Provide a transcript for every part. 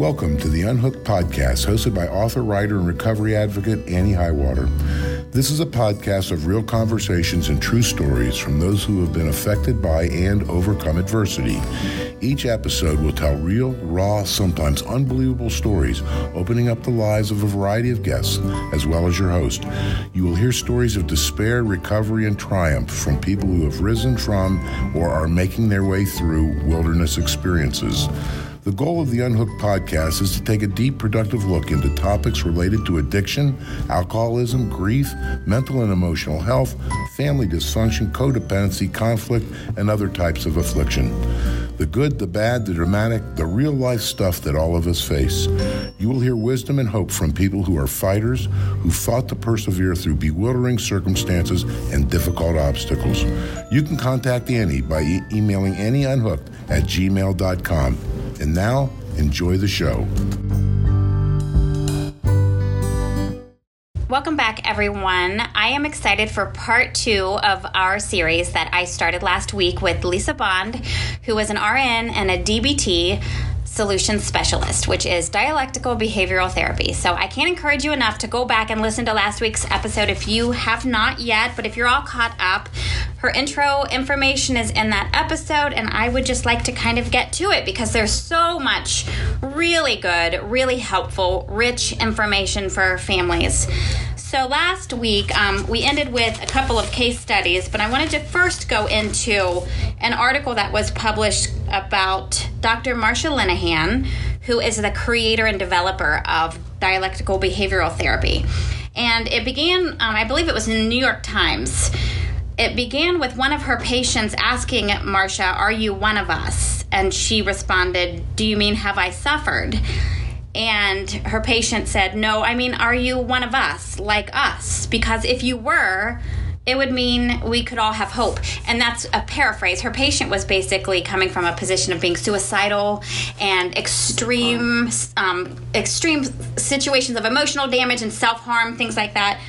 Welcome to the Unhooked Podcast, hosted by author, writer, and recovery advocate Annie Highwater. This is a podcast of real conversations and true stories from those who have been affected by and overcome adversity. Each episode will tell real, raw, sometimes unbelievable stories, opening up the lives of a variety of guests, as well as your host. You will hear stories of despair, recovery, and triumph from people who have risen from or are making their way through wilderness experiences. The goal of the Unhooked podcast is to take a deep, productive look into topics related to addiction, alcoholism, grief, mental and emotional health, family dysfunction, codependency, conflict, and other types of affliction. The good, the bad, the dramatic, the real life stuff that all of us face. You will hear wisdom and hope from people who are fighters, who fought to persevere through bewildering circumstances and difficult obstacles. You can contact Annie by e- emailing annieunhooked at gmail.com. And now, enjoy the show. Welcome back, everyone. I am excited for part two of our series that I started last week with Lisa Bond, who is an RN and a DBT solution specialist, which is dialectical behavioral therapy. So I can't encourage you enough to go back and listen to last week's episode if you have not yet, but if you're all caught up, her intro information is in that episode, and I would just like to kind of get to it because there's so much really good, really helpful, rich information for families. So last week, um, we ended with a couple of case studies, but I wanted to first go into an article that was published about Dr. Marsha Linehan, who is the creator and developer of dialectical behavioral therapy. And it began, um, I believe it was in the New York Times. It began with one of her patients asking Marsha, Are you one of us? And she responded, Do you mean have I suffered? And her patient said, No, I mean, are you one of us, like us? Because if you were, it would mean we could all have hope. And that's a paraphrase. Her patient was basically coming from a position of being suicidal and extreme, um, extreme situations of emotional damage and self harm, things like that.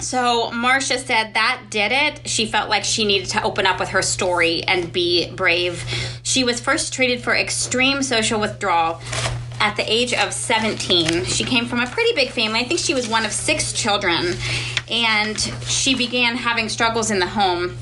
So Marsha said that did it. She felt like she needed to open up with her story and be brave. She was first treated for extreme social withdrawal at the age of 17. She came from a pretty big family. I think she was one of six children. And she began having struggles in the home.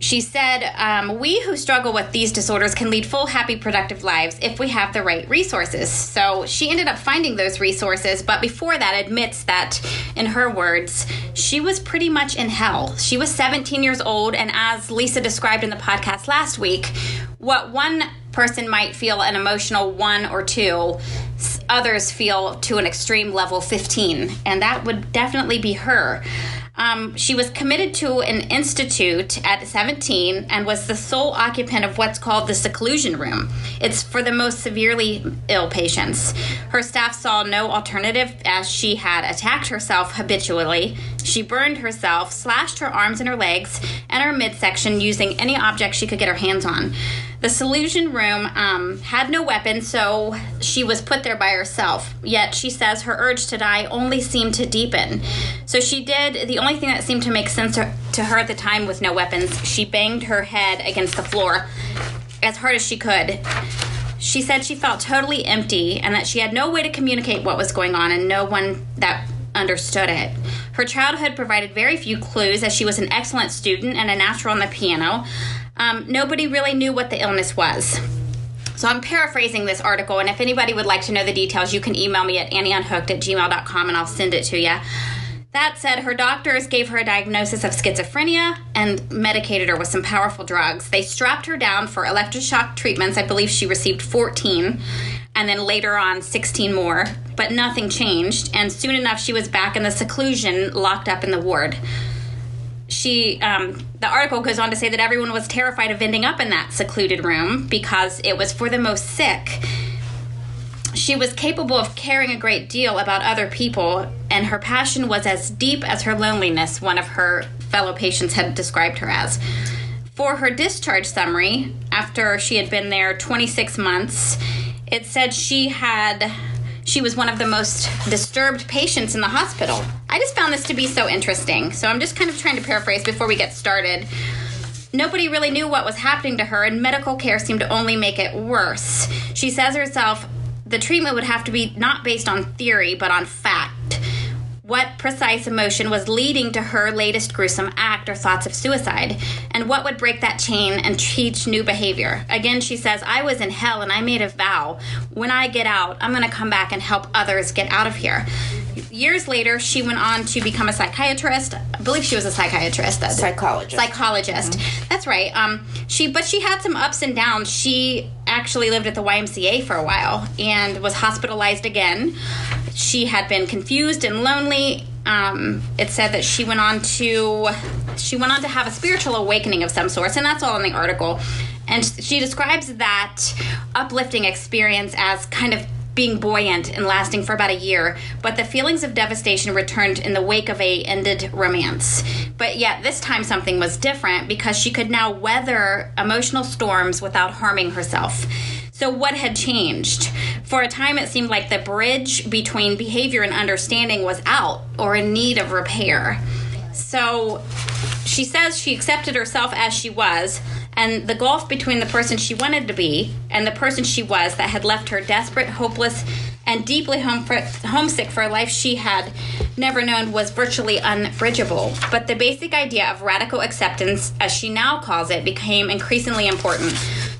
She said, um, We who struggle with these disorders can lead full, happy, productive lives if we have the right resources. So she ended up finding those resources, but before that, admits that, in her words, she was pretty much in hell. She was 17 years old, and as Lisa described in the podcast last week, what one person might feel an emotional one or two, others feel to an extreme level 15, and that would definitely be her. Um, she was committed to an institute at 17 and was the sole occupant of what's called the seclusion room. It's for the most severely ill patients. Her staff saw no alternative as she had attacked herself habitually. She burned herself, slashed her arms and her legs, and her midsection using any object she could get her hands on. The seclusion room um, had no weapon, so she was put there by herself. Yet she says her urge to die only seemed to deepen. So she did the only thing that seemed to make sense to her at the time with no weapons. She banged her head against the floor as hard as she could. She said she felt totally empty and that she had no way to communicate what was going on and no one that understood it. Her childhood provided very few clues as she was an excellent student and a natural on the piano. Um, nobody really knew what the illness was. So I'm paraphrasing this article, and if anybody would like to know the details, you can email me at annieunhooked at gmail.com and I'll send it to you. That said, her doctors gave her a diagnosis of schizophrenia and medicated her with some powerful drugs. They strapped her down for electroshock treatments. I believe she received 14, and then later on 16 more, but nothing changed. And soon enough, she was back in the seclusion, locked up in the ward she um, the article goes on to say that everyone was terrified of ending up in that secluded room because it was for the most sick she was capable of caring a great deal about other people and her passion was as deep as her loneliness one of her fellow patients had described her as for her discharge summary after she had been there 26 months it said she had she was one of the most disturbed patients in the hospital. I just found this to be so interesting. So I'm just kind of trying to paraphrase before we get started. Nobody really knew what was happening to her, and medical care seemed to only make it worse. She says herself, the treatment would have to be not based on theory, but on fact. What precise emotion was leading to her latest gruesome act or thoughts of suicide? And what would break that chain and teach new behavior? Again, she says, I was in hell and I made a vow. When I get out, I'm going to come back and help others get out of here. Years later, she went on to become a psychiatrist. I believe she was a psychiatrist. That's Psychologist. Psychologist. That's right. Um, she, but she had some ups and downs. She actually lived at the YMCA for a while and was hospitalized again. She had been confused and lonely. Um, it said that she went on to she went on to have a spiritual awakening of some sorts, and that's all in the article. And she describes that uplifting experience as kind of being buoyant and lasting for about a year, but the feelings of devastation returned in the wake of a ended romance. But yet this time something was different because she could now weather emotional storms without harming herself. So what had changed? For a time it seemed like the bridge between behavior and understanding was out or in need of repair. So she says she accepted herself as she was, and the gulf between the person she wanted to be and the person she was that had left her desperate, hopeless, and deeply homesick for a life she had never known was virtually unbridgeable. But the basic idea of radical acceptance, as she now calls it, became increasingly important.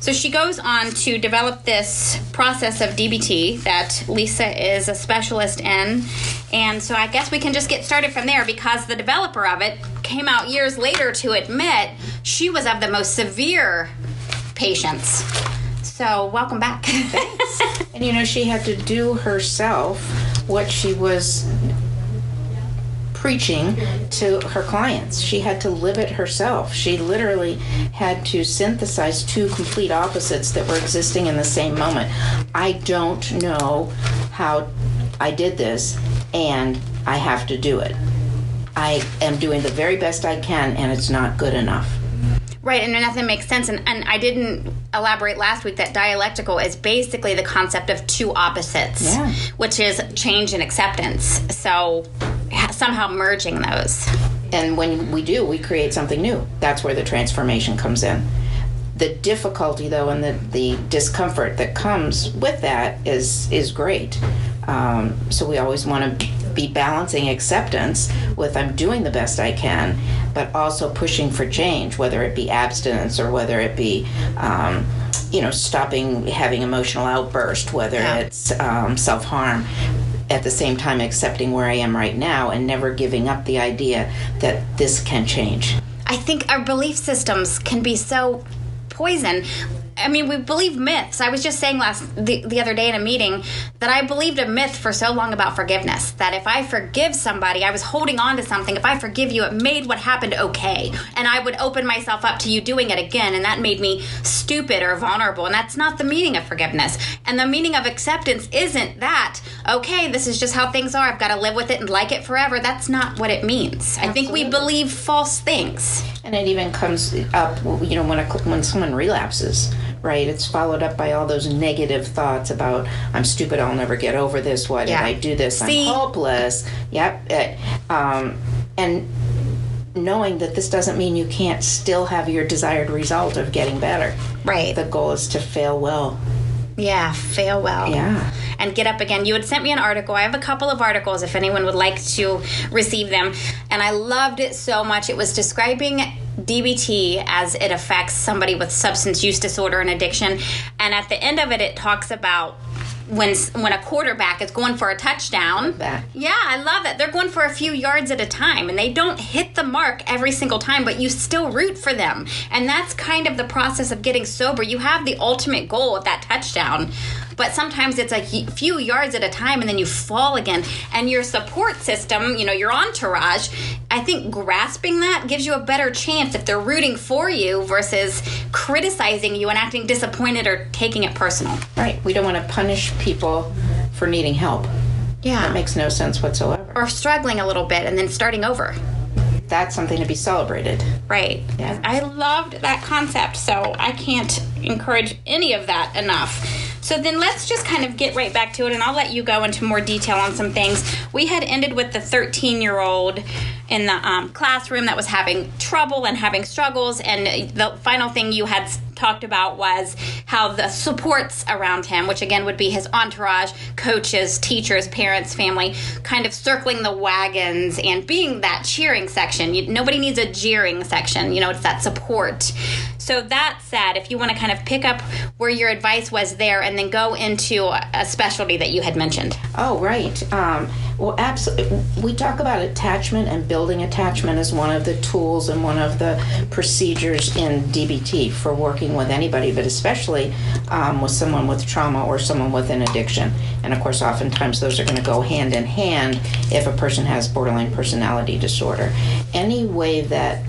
So she goes on to develop this process of DBT that Lisa is a specialist in. And so I guess we can just get started from there because the developer of it came out years later to admit she was of the most severe patients. So, welcome back. Thanks. and you know, she had to do herself what she was preaching to her clients. She had to live it herself. She literally had to synthesize two complete opposites that were existing in the same moment. I don't know how I did this, and I have to do it. I am doing the very best I can, and it's not good enough. Right, and nothing makes sense. And, and I didn't elaborate last week that dialectical is basically the concept of two opposites, yeah. which is change and acceptance. So somehow merging those. And when we do, we create something new. That's where the transformation comes in. The difficulty, though, and the, the discomfort that comes with that is is great. Um, so we always want to be balancing acceptance with I'm doing the best I can, but also pushing for change, whether it be abstinence or whether it be, um, you know, stopping having emotional outburst, whether yeah. it's um, self harm at the same time accepting where I am right now and never giving up the idea that this can change. I think our belief systems can be so poison. I mean, we believe myths. I was just saying last the, the other day in a meeting that I believed a myth for so long about forgiveness that if I forgive somebody, I was holding on to something. If I forgive you, it made what happened okay, and I would open myself up to you doing it again, and that made me stupid or vulnerable. And that's not the meaning of forgiveness. And the meaning of acceptance isn't that okay. This is just how things are. I've got to live with it and like it forever. That's not what it means. Absolutely. I think we believe false things. And it even comes up, you know, when a, when someone relapses right? It's followed up by all those negative thoughts about I'm stupid, I'll never get over this. Why did yeah. I do this? See? I'm hopeless. Yep. Uh, um, and knowing that this doesn't mean you can't still have your desired result of getting better. Right. The goal is to fail well. Yeah, fail well. Yeah. And get up again. You had sent me an article. I have a couple of articles if anyone would like to receive them. And I loved it so much. It was describing DBT as it affects somebody with substance use disorder and addiction. And at the end of it, it talks about when when a quarterback is going for a touchdown. Yeah, I love that. They're going for a few yards at a time and they don't hit the mark every single time, but you still root for them. And that's kind of the process of getting sober. You have the ultimate goal of that touchdown, but sometimes it's a few yards at a time and then you fall again. And your support system, you know, your entourage, I think grasping that gives you a better chance if they're rooting for you versus criticizing you and acting disappointed or taking it personal. Right. We don't want to punish people for needing help. Yeah. That makes no sense whatsoever. Or struggling a little bit and then starting over. That's something to be celebrated. Right. Yeah. I loved that concept, so I can't encourage any of that enough. So then let's just kind of get right back to it, and I'll let you go into more detail on some things. We had ended with the 13 year old in the um, classroom that was having trouble and having struggles, and the final thing you had talked about was how the supports around him, which again would be his entourage, coaches, teachers, parents, family, kind of circling the wagons and being that cheering section. You, nobody needs a jeering section, you know, it's that support. So that said, if you want to kind of pick up where your advice was there and then go into a specialty that you had mentioned. Oh, right. Um, well, absolutely. We talk about attachment and building attachment as one of the tools and one of the procedures in DBT for working with anybody, but especially um, with someone with trauma or someone with an addiction. And of course, oftentimes those are going to go hand in hand if a person has borderline personality disorder. Any way that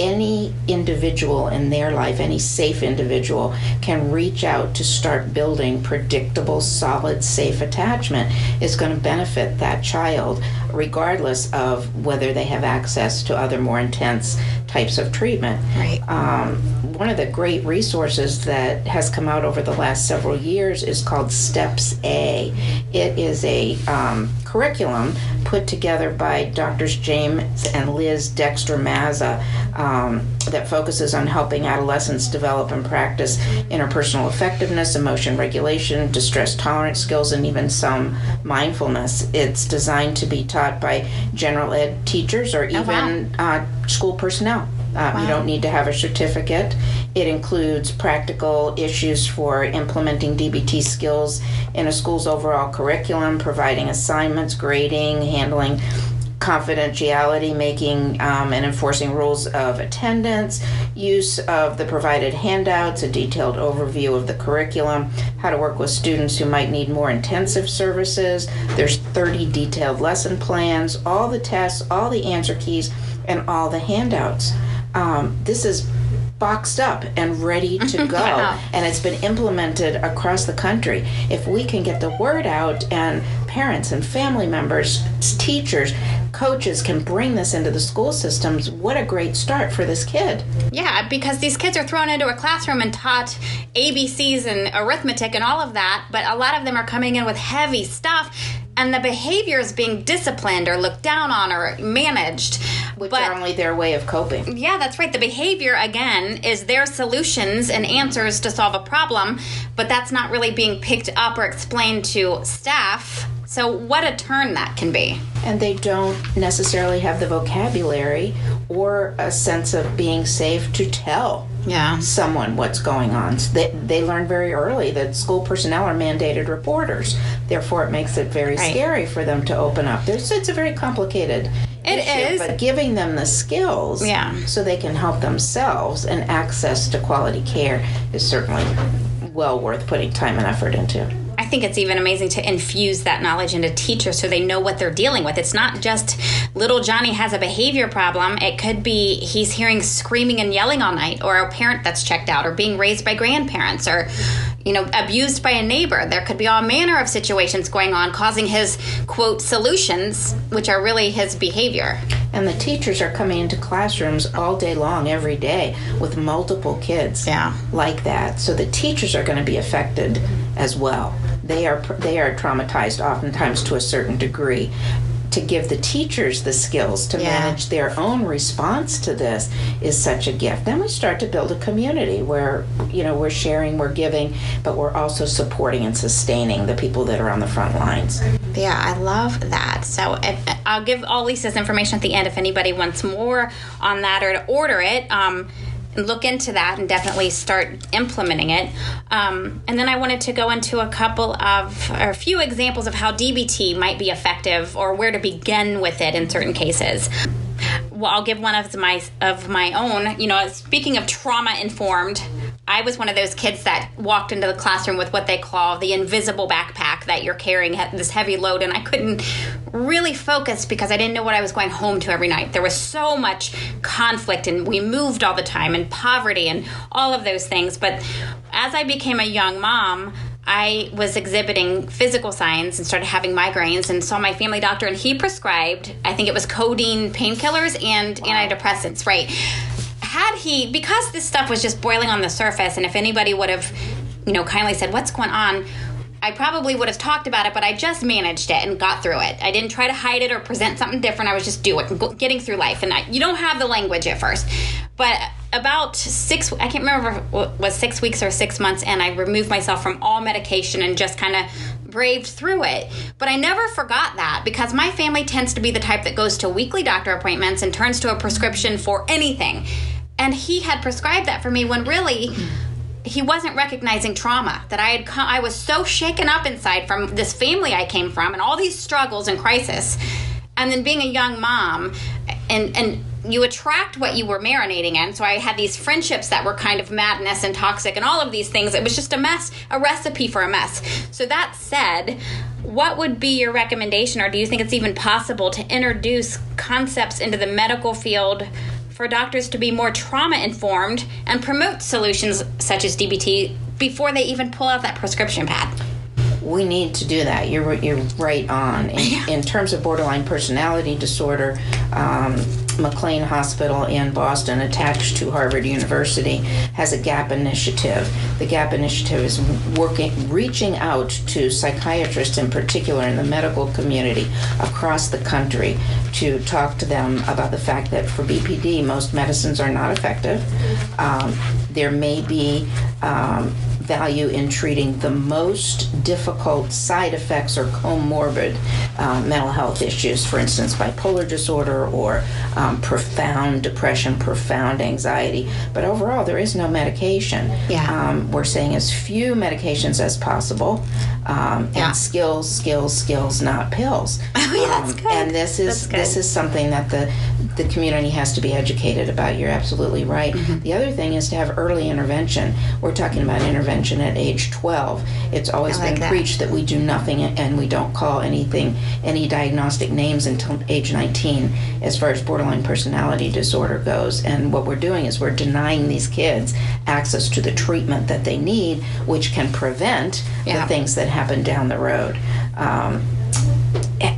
any individual in their life, any safe individual, can reach out to start building predictable, solid, safe attachment is going to benefit that child, regardless of whether they have access to other more intense types of treatment. Right. Um, one of the great resources that has come out over the last several years is called STEPS A. It is a um, curriculum put together by Drs. James and Liz Dexter Mazza um, that focuses on helping adolescents develop and practice interpersonal effectiveness, emotion regulation, distress tolerance skills, and even some mindfulness. It's designed to be taught by general ed teachers or even wow. uh, school personnel. Um, You don't need to have a certificate. It includes practical issues for implementing DBT skills in a school's overall curriculum, providing assignments, grading, handling confidentiality, making um, and enforcing rules of attendance, use of the provided handouts, a detailed overview of the curriculum, how to work with students who might need more intensive services. There's 30 detailed lesson plans, all the tests, all the answer keys, and all the handouts. Um, this is boxed up and ready to go Wow. and it's been implemented across the country if we can get the word out and parents and family members teachers coaches can bring this into the school systems what a great start for this kid Yeah, because these kids are thrown into a classroom and taught ABCs and arithmetic and all of that, but a lot of them are coming in with heavy stuff and the behavior is being disciplined or looked down on or managed. which but are only their way of coping yeah, that's right. The behavior, again, is their solutions and answers to solve a problem, but that's not really being picked up or explained to staff. So, what a turn that can be. and they don't necessarily have the vocabulary or a sense of being safe to tell Yeah. someone what's going on. So they, they learn very early that school personnel are mandated reporters. Therefore, it makes it very Right. scary for them to open up. There's, it's a very complicated It issue, is. But giving them the skills Yeah. so they can help themselves and access to quality care is certainly well worth putting time and effort into. I think it's even amazing to infuse that knowledge into teachers so they know what they're dealing with. It's not just little Johnny has a behavior problem. It could be he's hearing screaming and yelling all night, or a parent that's checked out, or being raised by grandparents, or you know, abused by a neighbor. There could be all manner of situations going on causing his quote solutions, which are really his behavior. And the teachers are coming into classrooms all day long, every day, with multiple kids Yeah. like that. So the teachers are going to be affected as well. They are they are traumatized oftentimes to a certain degree. To give the teachers the skills to Yeah. manage their own response to this is such a gift. Then we start to build a community where you know we're sharing, we're giving, but we're also supporting and sustaining the people that are on the front lines. Yeah, I love that. So if, I'll give all Lisa's information at the end if anybody wants more on that or to order it. Um, look into that and definitely start implementing it. Um, and then I wanted to go into a couple of, or a few examples of how DBT might be effective or where to begin with it in certain cases. Well, I'll give one of my of my own. You know, speaking of trauma informed, I was one of those kids that walked into the classroom with what they call the invisible backpack that you're carrying this heavy load, and I couldn't really focus because I didn't know what I was going home to every night. There was so much conflict, and we moved all the time, and poverty, and all of those things. But as I became a young mom, I was exhibiting physical signs and started having migraines and saw my family doctor and he prescribed I think it was codeine painkillers and antidepressants, right? Had he because this stuff was just boiling on the surface and if anybody would have you know, kindly said, What's going on? I probably would have talked about it, but I just managed it and got through it. I didn't try to hide it or present something different. I was just doing, getting through life. And I, you don't have the language at first. But about six, I can't remember was six weeks or six months, and I removed myself from all medication and just kind of braved through it. But I never forgot that because my family tends to be the type that goes to weekly doctor appointments and turns to a prescription for anything. And he had prescribed that for me when really he wasn't recognizing trauma that I had I was so shaken up inside from this family I came from and all these struggles and crisis. And then being a young mom and and you attract what you were marinating in. So I had these friendships that were kind of madness and toxic and all of these things. It was just a mess a recipe for a mess. So that said what would be your recommendation? Or do you think it's even possible to introduce concepts into the medical field for doctors to be more trauma informed and promote solutions such as DBT before they even pull out that prescription pad. We need to do that. You're you're right on. In, Yeah. in terms of borderline personality disorder, um, McLean Hospital in Boston, attached to Harvard University, has a GAP initiative. The GAP initiative is working, reaching out to psychiatrists in particular in the medical community across the country to talk to them about the fact that for BPD, most medicines are not effective. Um, there may be um, value in treating the most difficult side effects or comorbid uh, mental health issues, for instance, bipolar disorder or um, profound depression, profound anxiety. But overall, there is no medication. Yeah. Um, we're saying as few medications as possible, um, and skills, skills, skills, not pills. Oh, yeah, that's Um, good. And this is this is something that the the community has to be educated about. You're absolutely right. Mm-hmm. The other thing is to have early intervention. We're talking about intervention at age 12. It's always like been that. preached that we do nothing and we don't call anything any diagnostic names until age 19 as far as borderline personality disorder goes. And what we're doing is we're denying these kids access to the treatment that they need, which can prevent Yeah. the things that happen down the road. Um,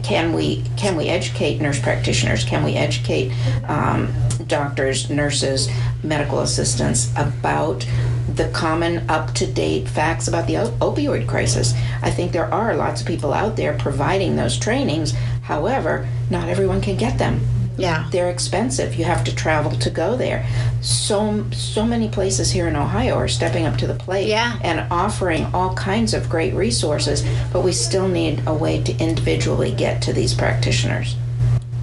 can we can we educate nurse practitioners? Can we educate um, doctors, nurses, medical assistants about the common up to date facts about the op- opioid crisis? I think there are lots of people out there providing those trainings. However, not everyone can get them Yeah. they're expensive. You have to travel to go there. So so many places here in Ohio are stepping up to the plate Yeah. and offering all kinds of great resources, but we still need a way to individually get to these practitioners.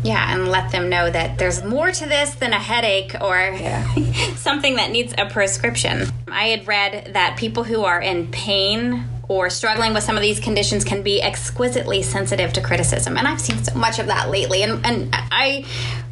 Yeah, and let them know that there's more to this than a headache or Yeah. something that needs a prescription. I had read that people who are in pain or struggling with some of these conditions can be exquisitely sensitive to criticism. And I've seen so much of that lately. And, and I,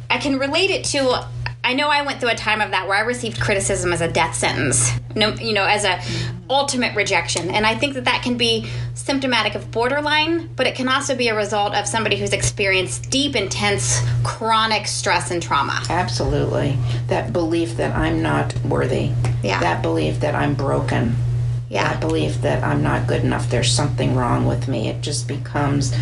I can relate it to. I know I went through a time of that where I received criticism as a death sentence, no, you know, as a ultimate rejection, and I think that that can be symptomatic of borderline, but it can also be a result of somebody who's experienced deep, intense, chronic stress and trauma. Absolutely. That belief that I'm not worthy. Yeah. That belief that I'm broken. Yeah. That belief that I'm not good enough. There's something wrong with me. It just becomes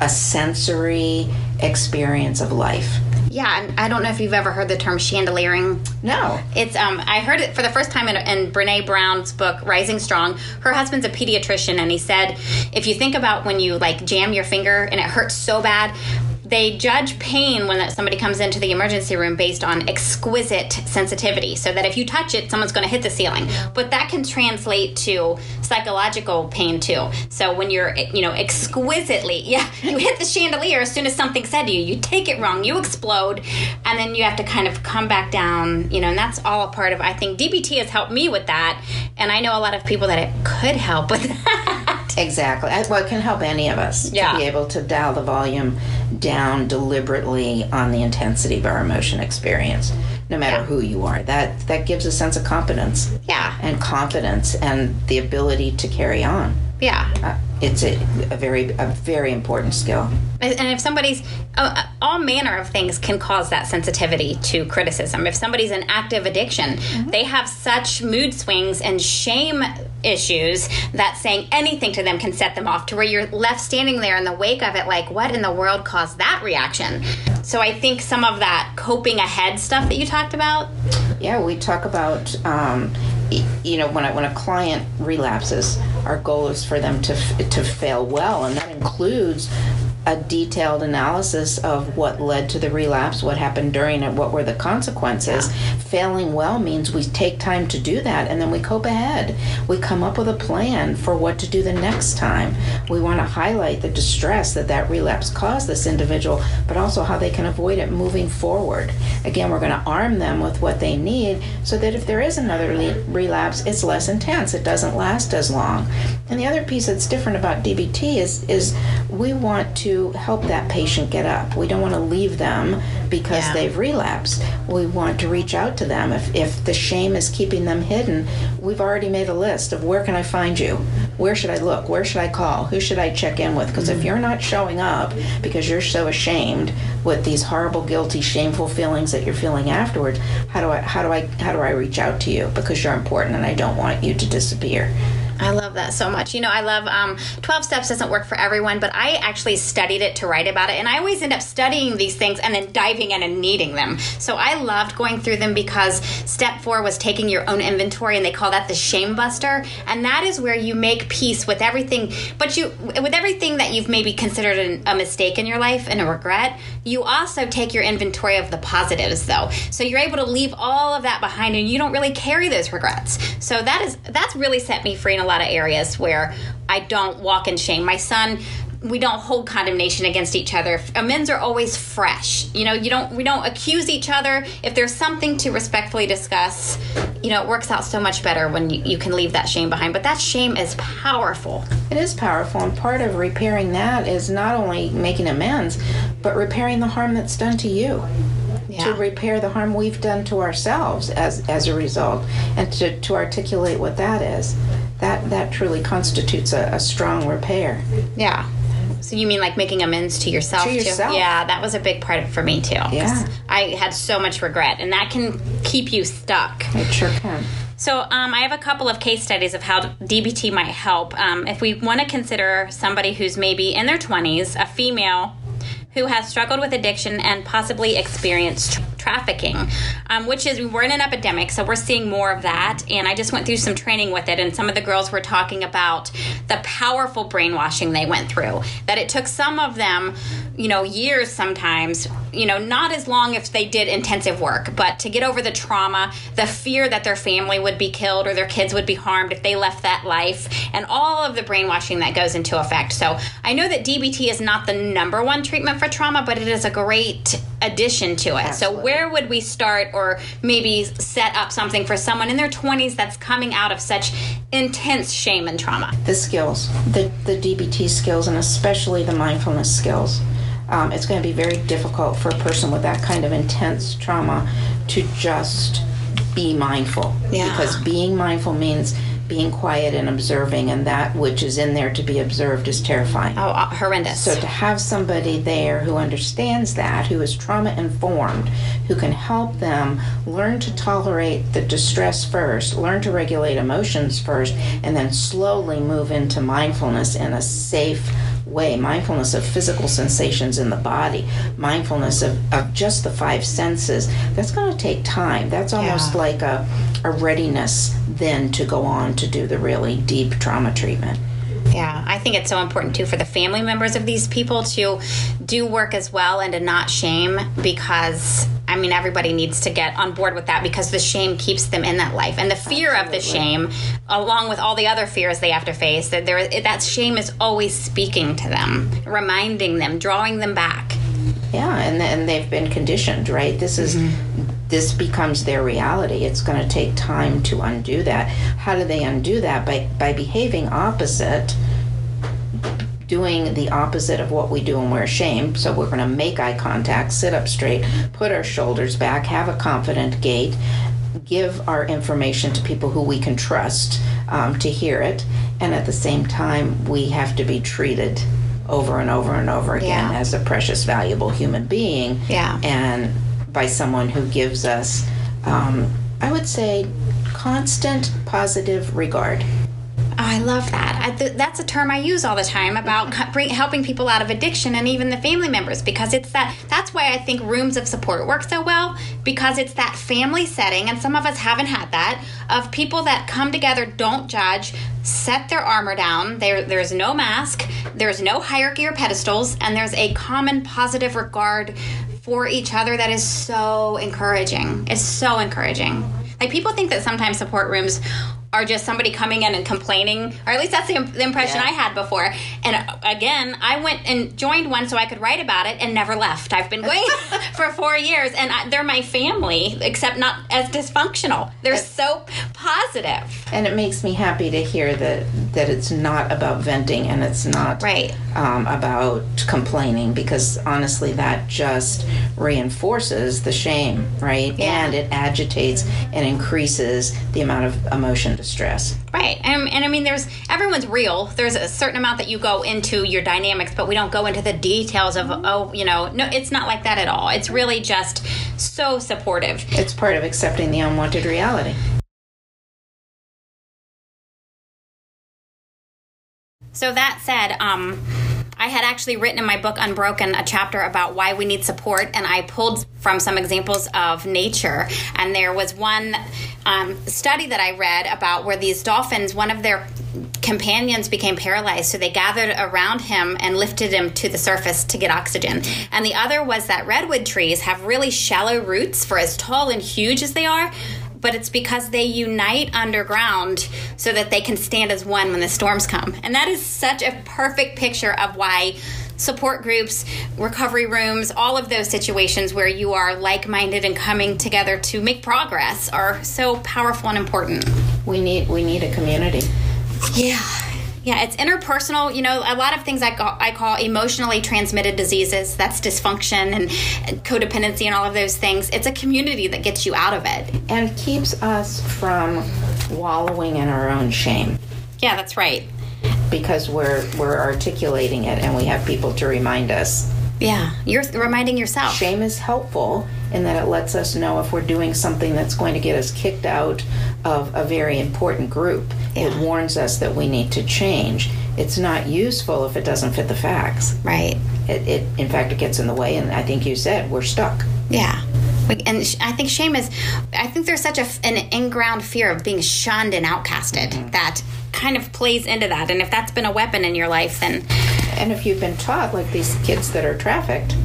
a sensory experience of life. Yeah, and I don't know if you've ever heard the term chandeliering. No. It's um I heard it for the first time in, in Brene Brown's book Rising Strong. Her husband's a pediatrician and he said if you think about when you like jam your finger and it hurts so bad they judge pain when somebody comes into the emergency room based on exquisite sensitivity. So that if you touch it someone's going to hit the ceiling. But that can translate to psychological pain too. So when you're you know exquisitely yeah you hit the chandelier as soon as something said to you you take it wrong you explode and then you have to kind of come back down you know and that's all a part of i think dbt has helped me with that. And i know a lot of people that it could help with that Exactly. Well, it can help any of us Yeah. to be able to dial the volume down deliberately on the intensity of our emotion experience, no matter Yeah. who you are. That that gives a sense of competence yeah and confidence and the ability to carry on. Yeah Uh, it's a, a very a very important skill. And if somebody's, uh, all manner of things can cause that sensitivity to criticism. If somebody's in active addiction, they have such mood swings and shame issues that saying anything to them can set them off to where you're left standing there in the wake of it, like, what in the world caused that reaction? So I think some of that coping ahead stuff that you talked about, Yeah, we talk about um, you know, when, I, when a client relapses, our goal is for them to, to fail well, and that includes a detailed analysis of what led to the relapse, what happened during it, what were the consequences. Yeah. Failing well means we take time to do that and then we cope ahead. We come up with a plan for what to do the next time. We want to highlight the distress that that relapse caused this individual, but also how they can avoid it moving forward. Again, we're going to arm them with what they need so that if there is another relapse, it's less intense. It doesn't last as long. And the other piece that's different about DBT is is we want to help that patient get up. We don't want to leave them because yeah. they've relapsed. We want to reach out to them. If, if the shame is keeping them hidden, we've already made a list of where can I find you? Where should I look? Where should I call? Who should I check in with? Because mm-hmm. if you're not showing up because you're so ashamed with these horrible, guilty, shameful feelings that you're feeling afterwards, how do I how do I how do I reach out to you? Because you're important and I don't want you to disappear. I love that so much. You know, I love um, 12 Steps doesn't work for everyone, but I actually studied it to write about it. And I always end up studying these things and then diving in and needing them. So I loved going through them because step four was taking your own inventory, and they call that the shame buster. And that is where you make peace with everything, but you, with everything that you've maybe considered a mistake in your life and a regret, you also take your inventory of the positives, though. So you're able to leave all of that behind and you don't really carry those regrets. So that is, that's really set me free in a lot of areas where I don't walk in shame. My son we don't hold condemnation against each other. Amends are always fresh. You know, you don't we don't accuse each other. If there's something to respectfully discuss, you know, it works out so much better when you, you can leave that shame behind. But that shame is powerful. It is powerful, and part of repairing that is not only making amends, but repairing the harm that's done to you yeah. to repair the harm we've done to ourselves as as a result, and to, to articulate what that is. That that truly constitutes a, a strong repair. Yeah. So you mean like making amends to yourself? To yourself. Too? Yeah, that was a big part for me too. Yeah. I had so much regret, and that can keep you stuck. It sure can. So, um, I have a couple of case studies of how DBT might help. Um, if we want to consider somebody who's maybe in their 20s, a female who has struggled with addiction and possibly experienced trafficking, um, which is we're in an epidemic, so we're seeing more of that. And I just went through some training with it, and some of the girls were talking about the powerful brainwashing they went through. That it took some of them, you know, years sometimes, you know, not as long if they did intensive work, but to get over the trauma, the fear that their family would be killed or their kids would be harmed if they left that life, and all of the brainwashing that goes into effect. So I know that DBT is not the number one treatment for trauma, but it is a great addition to it. Absolutely. So where would we start or maybe set up something for someone in their 20s that's coming out of such intense shame and trauma? The skills, the, the DBT skills, and especially the mindfulness skills. Um, it's going to be very difficult for a person with that kind of intense trauma to just be mindful. Yeah. Because being mindful means being quiet and observing, and that which is in there to be observed is terrifying. Oh, uh, horrendous. So to have somebody there who understands that, who is trauma informed, who can help them learn to tolerate the distress first, learn to regulate emotions first, and then slowly move into mindfulness in a safe, way mindfulness of physical sensations in the body mindfulness of, of just the five senses that's going to take time that's almost yeah. like a, a readiness then to go on to do the really deep trauma treatment yeah, I think it's so important too for the family members of these people to do work as well and to not shame because I mean everybody needs to get on board with that because the shame keeps them in that life and the fear Absolutely. of the shame along with all the other fears they have to face that there that shame is always speaking to them, reminding them, drawing them back. Yeah, and and they've been conditioned, right? This is mm-hmm this becomes their reality. It's going to take time to undo that. How do they undo that? By, by behaving opposite, doing the opposite of what we do when we're ashamed. So we're going to make eye contact, sit up straight, put our shoulders back, have a confident gait, give our information to people who we can trust um, to hear it. And at the same time, we have to be treated over and over and over again yeah. as a precious, valuable human being. Yeah. And by someone who gives us, um, I would say, constant positive regard. I love that. I th- that's a term I use all the time about mm-hmm. co- bring, helping people out of addiction and even the family members because it's that. That's why I think rooms of support work so well because it's that family setting, and some of us haven't had that of people that come together, don't judge, set their armor down. There, there's no mask, there's no hierarchy or pedestals, and there's a common positive regard for each other that is so encouraging. It's so encouraging. Like people think that sometimes support rooms are just somebody coming in and complaining, or at least that's the, the impression Yeah. I had before. And uh, again, I went and joined one so I could write about it and never left. I've been going for four years, and I, they're my family, except not as dysfunctional. They're so positive. And it makes me happy to hear that that it's not about venting and it's not Right. um, about complaining because honestly that just reinforces the shame, right? Yeah. And it agitates and increases the amount of emotion distress. Right. And, and I mean, there's everyone's real. There's a certain amount that you go into your dynamics, but we don't go into the details of, oh, you know, no, it's not like that at all. It's really just so supportive. It's part of accepting the unwanted reality. So that said, um, I had actually written in my book Unbroken a chapter about why we need support, and I pulled from some examples of nature. And there was one um, study that I read about where these dolphins, one of their companions became paralyzed, so they gathered around him and lifted him to the surface to get oxygen. And the other was that redwood trees have really shallow roots for as tall and huge as they are but it's because they unite underground so that they can stand as one when the storms come. And that is such a perfect picture of why support groups, recovery rooms, all of those situations where you are like minded and coming together to make progress are so powerful and important. We need we need a community. Yeah. Yeah, it's interpersonal. You know, a lot of things I call, I call emotionally transmitted diseases. That's dysfunction and codependency and all of those things. It's a community that gets you out of it. And keeps us from wallowing in our own shame. Yeah, that's right. because we're we're articulating it and we have people to remind us. Yeah, you're reminding yourself. Shame is helpful in that it lets us know if we're doing something that's going to get us kicked out of a very important group. It warns us that we need to change. It's not useful if it doesn't fit the facts. Right. It, it in fact it gets in the way and I think you said we're stuck. Yeah. And sh- I think shame is, I think there's such a, an in-ground fear of being shunned and outcasted mm-hmm. that kind of plays into that. And if that's been a weapon in your life, then And if you've been taught like these kids that are trafficked,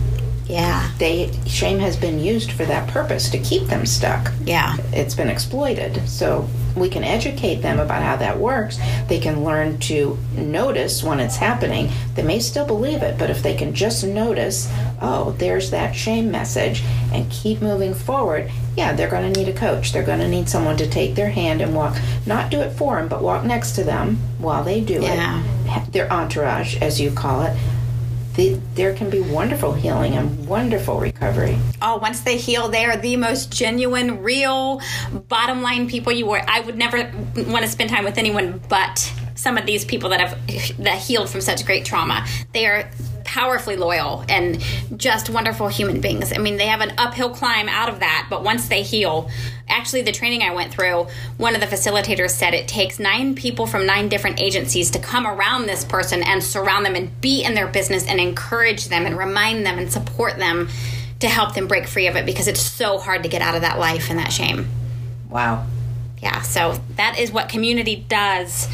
yeah, they shame has been used for that purpose to keep them stuck. yeah, it's been exploited. So we can educate them about how that works. They can learn to notice when it's happening. They may still believe it, but if they can just notice, oh, there's that shame message, and keep moving forward, yeah, they're going to need a coach. They're going to need someone to take their hand and walk, not do it for them, but walk next to them while they do Yeah. it. Their entourage, as you call it. The, there can be wonderful healing and wonderful recovery. Oh, once they heal, they are the most genuine, real, bottom line people you were. I would never want to spend time with anyone but some of these people that have that healed from such great trauma. They are powerfully loyal and just wonderful human beings. I mean, they have an uphill climb out of that, but once they heal, actually, the training I went through, one of the facilitators said it takes nine people from nine different agencies to come around this person and surround them and be in their business and encourage them and remind them and support them to help them break free of it because it's so hard to get out of that life and that shame. Wow. Yeah, so that is what community does.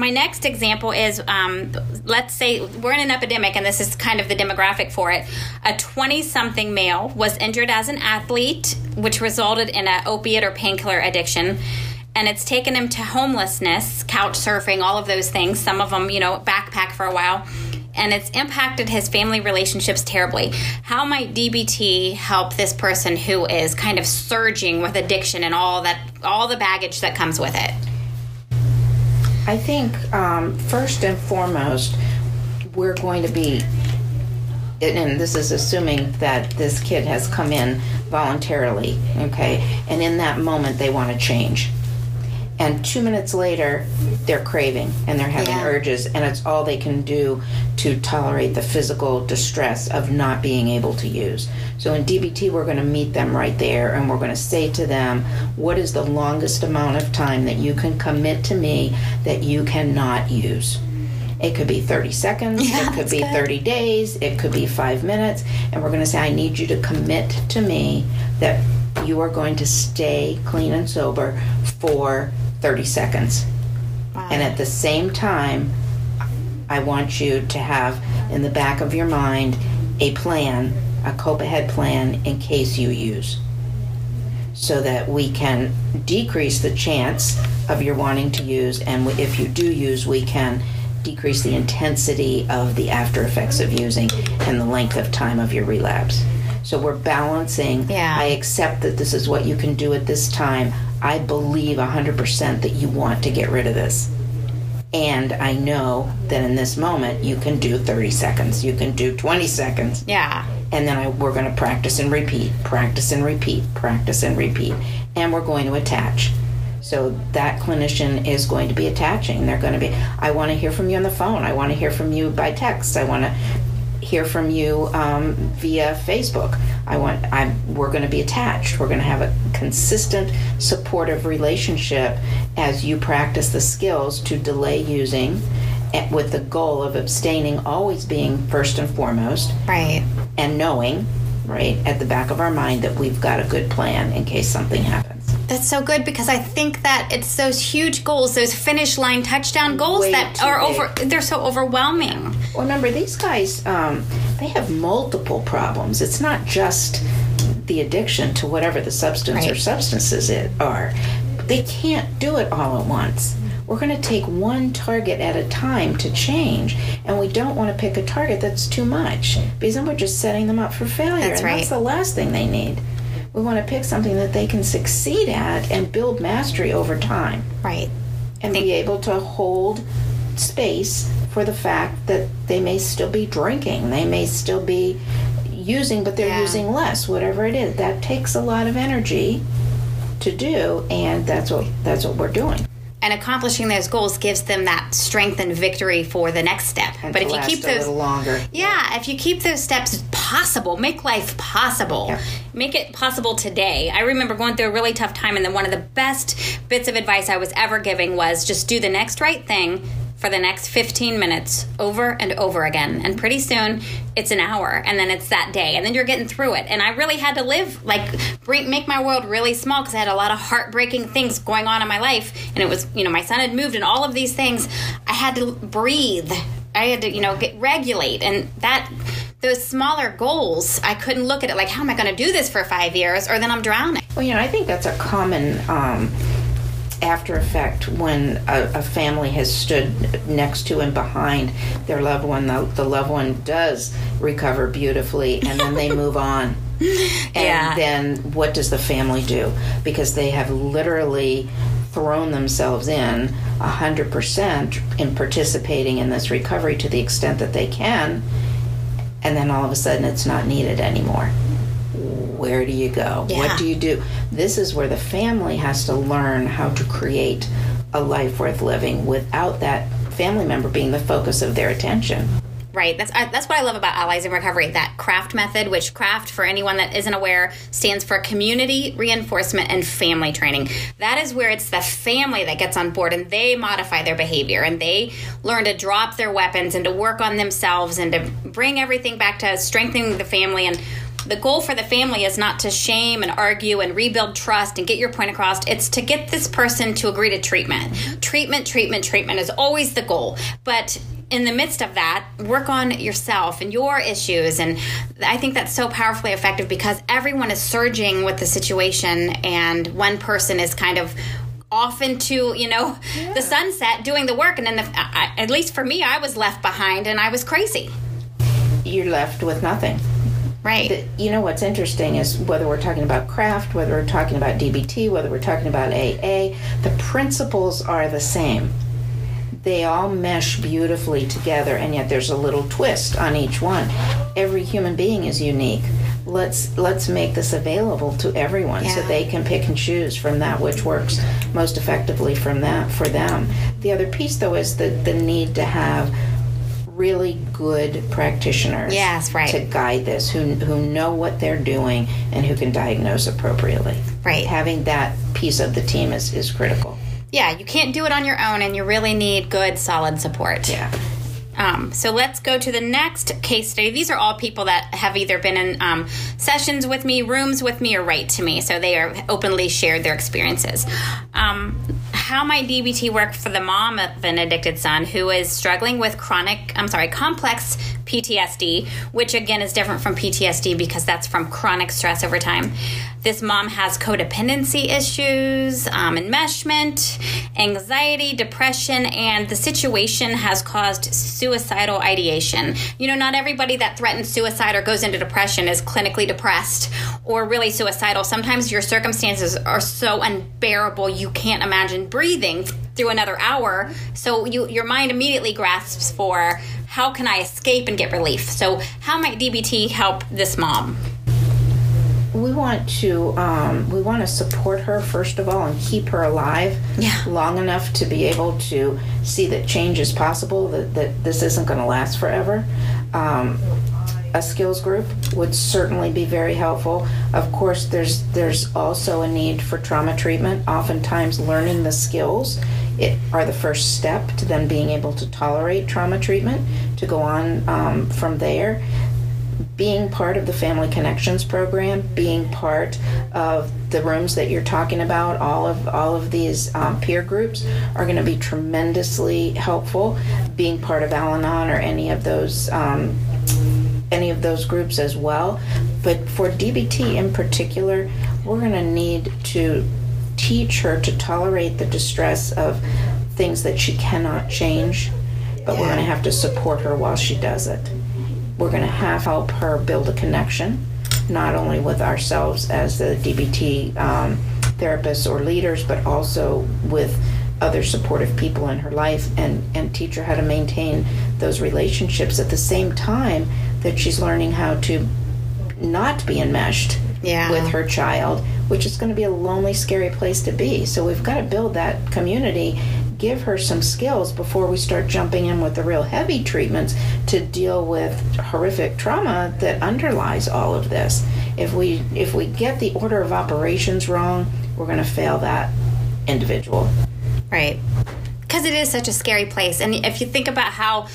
My next example is um, let's say we're in an epidemic, and this is kind of the demographic for it. A 20 something male was injured as an athlete, which resulted in an opiate or painkiller addiction. And it's taken him to homelessness, couch surfing, all of those things. Some of them, you know, backpack for a while. And it's impacted his family relationships terribly. How might DBT help this person who is kind of surging with addiction and all that, all the baggage that comes with it? I think um, first and foremost, we're going to be, and- this is assuming that this kid has come in voluntarily, okay, and in that moment they want to change. And two minutes later, they're craving and they're having Yeah. urges, and it's all they can do to tolerate the physical distress of not being able to use. So in DBT, we're going to meet them right there and we're going to say to them, What is the longest amount of time that you can commit to me that you cannot use? It could be 30 seconds, Yeah, it could be good. 30 days, it could be five minutes, and we're going to say, I need you to commit to me that you are going to stay clean and sober for 30 seconds. And at the same time, I want you to have in the back of your mind a plan, a cope ahead plan in case you use. So that we can decrease the chance of your wanting to use, and if you do use, we can decrease the intensity of the after effects of using and the length of time of your relapse. So we're balancing. Yeah. I accept that this is what you can do at this time. I believe 100% that you want to get rid of this. And I know that in this moment you can do 30 seconds, you can do 20 seconds, Yeah. and then I, we're going to practice and repeat, practice and repeat, practice and repeat, and we're going to attach. So that clinician is going to be attaching. They're going to be. I want to hear from you on the phone. I want to hear from you by text. I want to hear from you um, via Facebook. I want. I'm. We're going to be attached. We're going to have a consistent, supportive relationship as you practice the skills to delay using, eh, with the goal of abstaining, always being first and foremost Right. and knowing, right, at the back of our mind that we've got a good plan in case something happens. That's so good because I think that it's those huge goals, those finish line touchdown goals Way that are big. over. They're so overwhelming. Well, remember, these guys, um, they have multiple problems. It's not just the addiction to whatever the substance or substances it are. They can't do it all at once. We're going to take one target at a time to change, and we don't want to pick a target that's too much because then we're just setting them up for failure. That's and right. that's the last thing they need. We want to pick something that they can succeed at and build mastery over time Right. and be able to hold space for the fact that they may still be drinking, they may still be using, but they're Yeah. using less, whatever it is. That takes a lot of energy to do, and that's what that's what we're doing. And accomplishing those goals gives them that strength and victory for the next step. And but if you keep those longer, Yeah, if you keep those steps possible, make life possible. Yeah. Make it possible today. I remember going through a really tough time, and then one of the best bits of advice I was ever giving was just do the next right thing for the next 15 minutes over and over again. And pretty soon it's an hour, and then it's that day, and then you're getting through it. And I really had to live, like, make my world really small because I had a lot of heartbreaking things going on in my life. And it was, you know, my son had moved, and all of these things. I had to breathe. I had to, you know, get regulate, and that those smaller goals, I couldn't look at it like, how am I going to do this for five years, or then I'm drowning. Well, you know, I think that's a common um, after effect when a, a family has stood next to and behind their loved one. The, the loved one does recover beautifully, and then they move on. And Yeah. then what does the family do? Because they have literally thrown themselves in 100% in participating in this recovery to the extent that they can, and then all of a sudden it's not needed anymore where do you go? Yeah. What do you do? This is where the family has to learn how to create a life worth living without that family member being the focus of their attention. Right. That's I, that's what I love about Allies in Recovery. That CRAFT method, which CRAFT, for anyone that isn't aware, stands for Community Reinforcement and Family Training. That is where it's the family that gets on board and they modify their behavior and they learn to drop their weapons and to work on themselves and to bring everything back to strengthening the family and the goal for the family is not to shame and argue and rebuild trust and get your point across. It's to get this person to agree to treatment. Mm-hmm. Treatment, treatment, treatment is always the goal. But in the midst of that, work on yourself and your issues. And I think that's so powerfully effective because everyone is surging with the situation, and one person is kind of off into you know the sunset doing the work and then the, I, at least for me i was left behind and i was crazy You're left with nothing. Right You know what's interesting is whether we're talking about craft, whether we're talking about DBT, whether we're talking about AA, the principles are the same. They all mesh beautifully together, and yet there's a little twist on each one. Every human being is unique. let's let's make this available to everyone so they can pick and choose from that which works most effectively from that for them. The other piece though is the the need to have really good practitioners Yes, right. to guide this who who know what they're doing and who can diagnose appropriately. Right. Having that piece of the team is is critical. Yeah, you can't do it on your own, and you really need good, solid support. Yeah. Um, so let's go to the next case study. These are all people that have either been in um, sessions with me, rooms with me, or write to me. So they are openly shared their experiences. Um, how might DBT work for the mom of an addicted son who is struggling with chronic, I'm sorry, complex PTSD, which again is different from PTSD because that's from chronic stress over time. This mom has codependency issues, um, enmeshment, anxiety, depression, and the situation has caused suicidal ideation. You know, not everybody that threatens suicide or goes into depression is clinically depressed or really suicidal. Sometimes your circumstances are so unbearable you can't imagine breathing through another hour. So you, your mind immediately grasps for how can I escape and get relief. So how might DBT help this mom? we want to um, we want to support her first of all and keep her alive Yeah. long enough to be able to see that change is possible that, that this isn't going to last forever um, a skills group would certainly be very helpful. Of course there's there's also a need for trauma treatment. Oftentimes learning the skills it, are the first step to then being able to tolerate trauma treatment to go on um, from there. Being part of the Family Connections program, being part of the rooms that you're talking about, all of all of these um, peer groups are going to be tremendously helpful. Being part of Al-Anon or any of those um, any of those groups as well. But for DBT in particular, we're going to need to teach her to tolerate the distress of things that she cannot change, but we're going to have to support her while she does it. We're going to have help her build a connection, not only with ourselves as the DBT um, therapists or leaders, but also with other supportive people in her life and, and teach her how to maintain those relationships. At the same time that she's learning how to not be enmeshed Yeah. with her child, which is going to be a lonely, scary place to be. So we've got to build that community, give her some skills before we start jumping in with the real heavy treatments to deal with horrific trauma that underlies all of this. If we if we get the order of operations wrong, we're going to fail that individual. Right. Because it is such a scary place. And if you think about how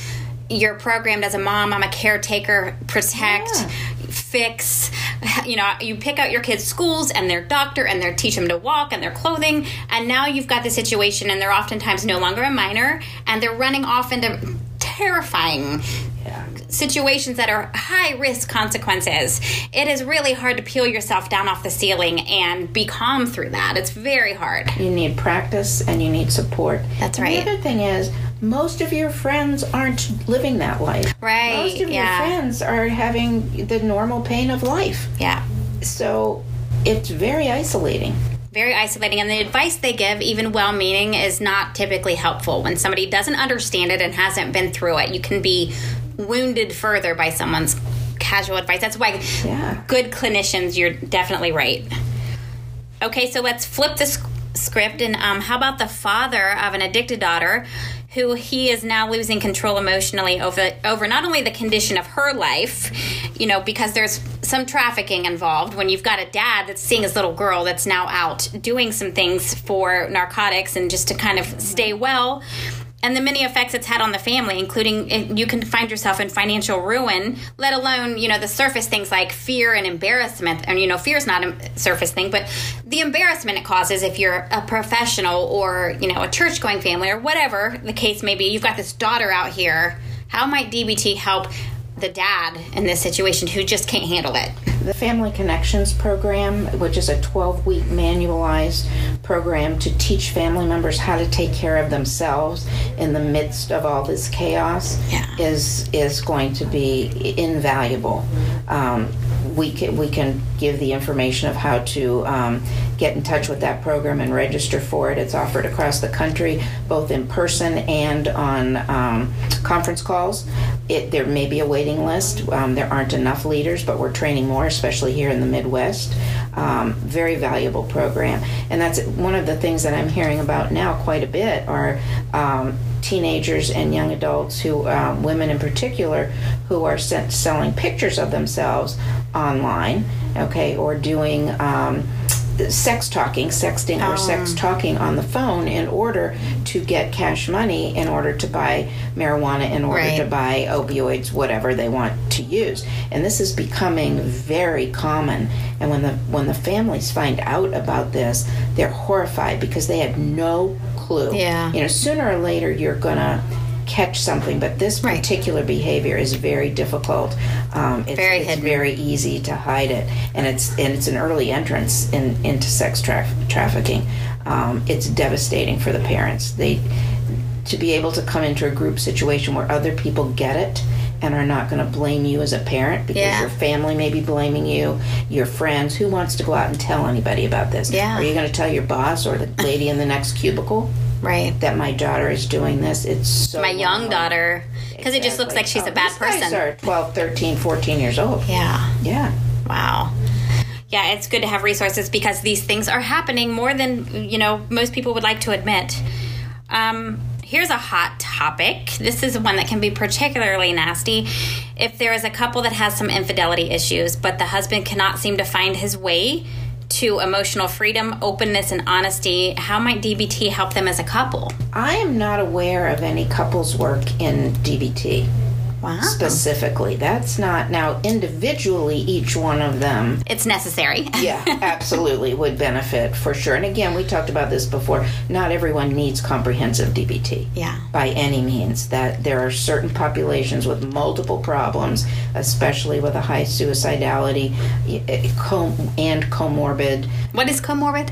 you're programmed as a mom, I'm a caretaker, protect, Yeah. fix, you know, you pick out your kids' schools and their doctor and they teach them to walk and their clothing. And now you've got the situation and they're oftentimes no longer a minor and they're running off into terrifying Yeah. situations that are high risk consequences, it is really hard to peel yourself down off the ceiling and be calm through that. It's very hard. You need practice and you need support. That's And right. The other thing is, most of your friends aren't living that life. Right, Most of yeah. your friends are having the normal pain of life. Yeah. So it's very isolating. Very isolating. And the advice they give, even well meaning, is not typically helpful. When somebody doesn't understand it and hasn't been through it, you can be wounded further by someone's casual advice. That's why Yeah. good clinicians, you're definitely right. Okay, so let's flip the script. And um, how about the father of an addicted daughter who he is now losing control emotionally over, over not only the condition of her life, you know, because there's some trafficking involved when you've got a dad that's seeing his little girl that's now out doing some things for narcotics and just to kind of stay well and the many effects it's had on the family, including eh, you can find yourself in financial ruin, let alone, you know, the surface things like fear and embarrassment. And, you know, fear is not a surface thing, but the embarrassment it causes if you're a professional or, you know, a church going family or whatever the case may be. You've got this daughter out here. How might DBT help the dad in this situation who just can't handle it? The Family Connections program, which is a 12 week manualized program to teach family members how to take care of themselves in the midst of all this chaos, Yeah. is is going to be invaluable. Um, we can, we can give the information of how to um, get in touch with that program and register for it. It's offered across the country, both in person and on um, conference calls. it, there may be a waiting list. Um, there aren't enough leaders, but we're training more, especially here in the Midwest. Um, very valuable program, and that's one of the things that I'm hearing about now quite a bit are um, teenagers and young adults who, um, women in particular, who are sent, selling pictures of themselves online, okay, or doing um, sex talking, sexting, or sex Oh. talking on the phone in order to get cash money, in order to buy marijuana, in order Right. to buy opioids, whatever they want to use. And this is becoming very common. And when the when the families find out about this, they're horrified because they have no clue. Yeah. You know, sooner or later you're gonna catch something, but this Right. particular behavior is very difficult. Um, it's, Very it's very easy to hide it, and it's and it's an early entrance in into sex traf- trafficking. Um, it's devastating for the parents. They to be able to come into a group situation where other people get it and are not going to blame you as a parent because Yeah. your family may be blaming you, your friends. Who wants to go out and tell anybody about this? Yeah. Are you going to tell your boss or the lady in the next cubicle Right. that my daughter is doing this? It's so My young daughter, because it just looks like she's Oh, a bad these guys person. are 12, 13, 14 years old. Yeah. Yeah. Wow. Yeah, it's good to have resources because these things are happening more than you know most people would like to admit. Um, here's a hot topic. This is one that can be particularly nasty. If there is a couple that has some infidelity issues, but the husband cannot seem to find his way to emotional freedom, openness, and honesty, how might DBT help them as a couple? I am not aware of any couples work in DBT Wow. specifically. That's not now individually each one of them It's necessary. yeah, absolutely would benefit for sure. And again, we talked about this before. Not everyone needs comprehensive DBT. Yeah. By any means, that there are certain populations with multiple problems, especially with a high suicidality eh, com- and comorbid, what is comorbid?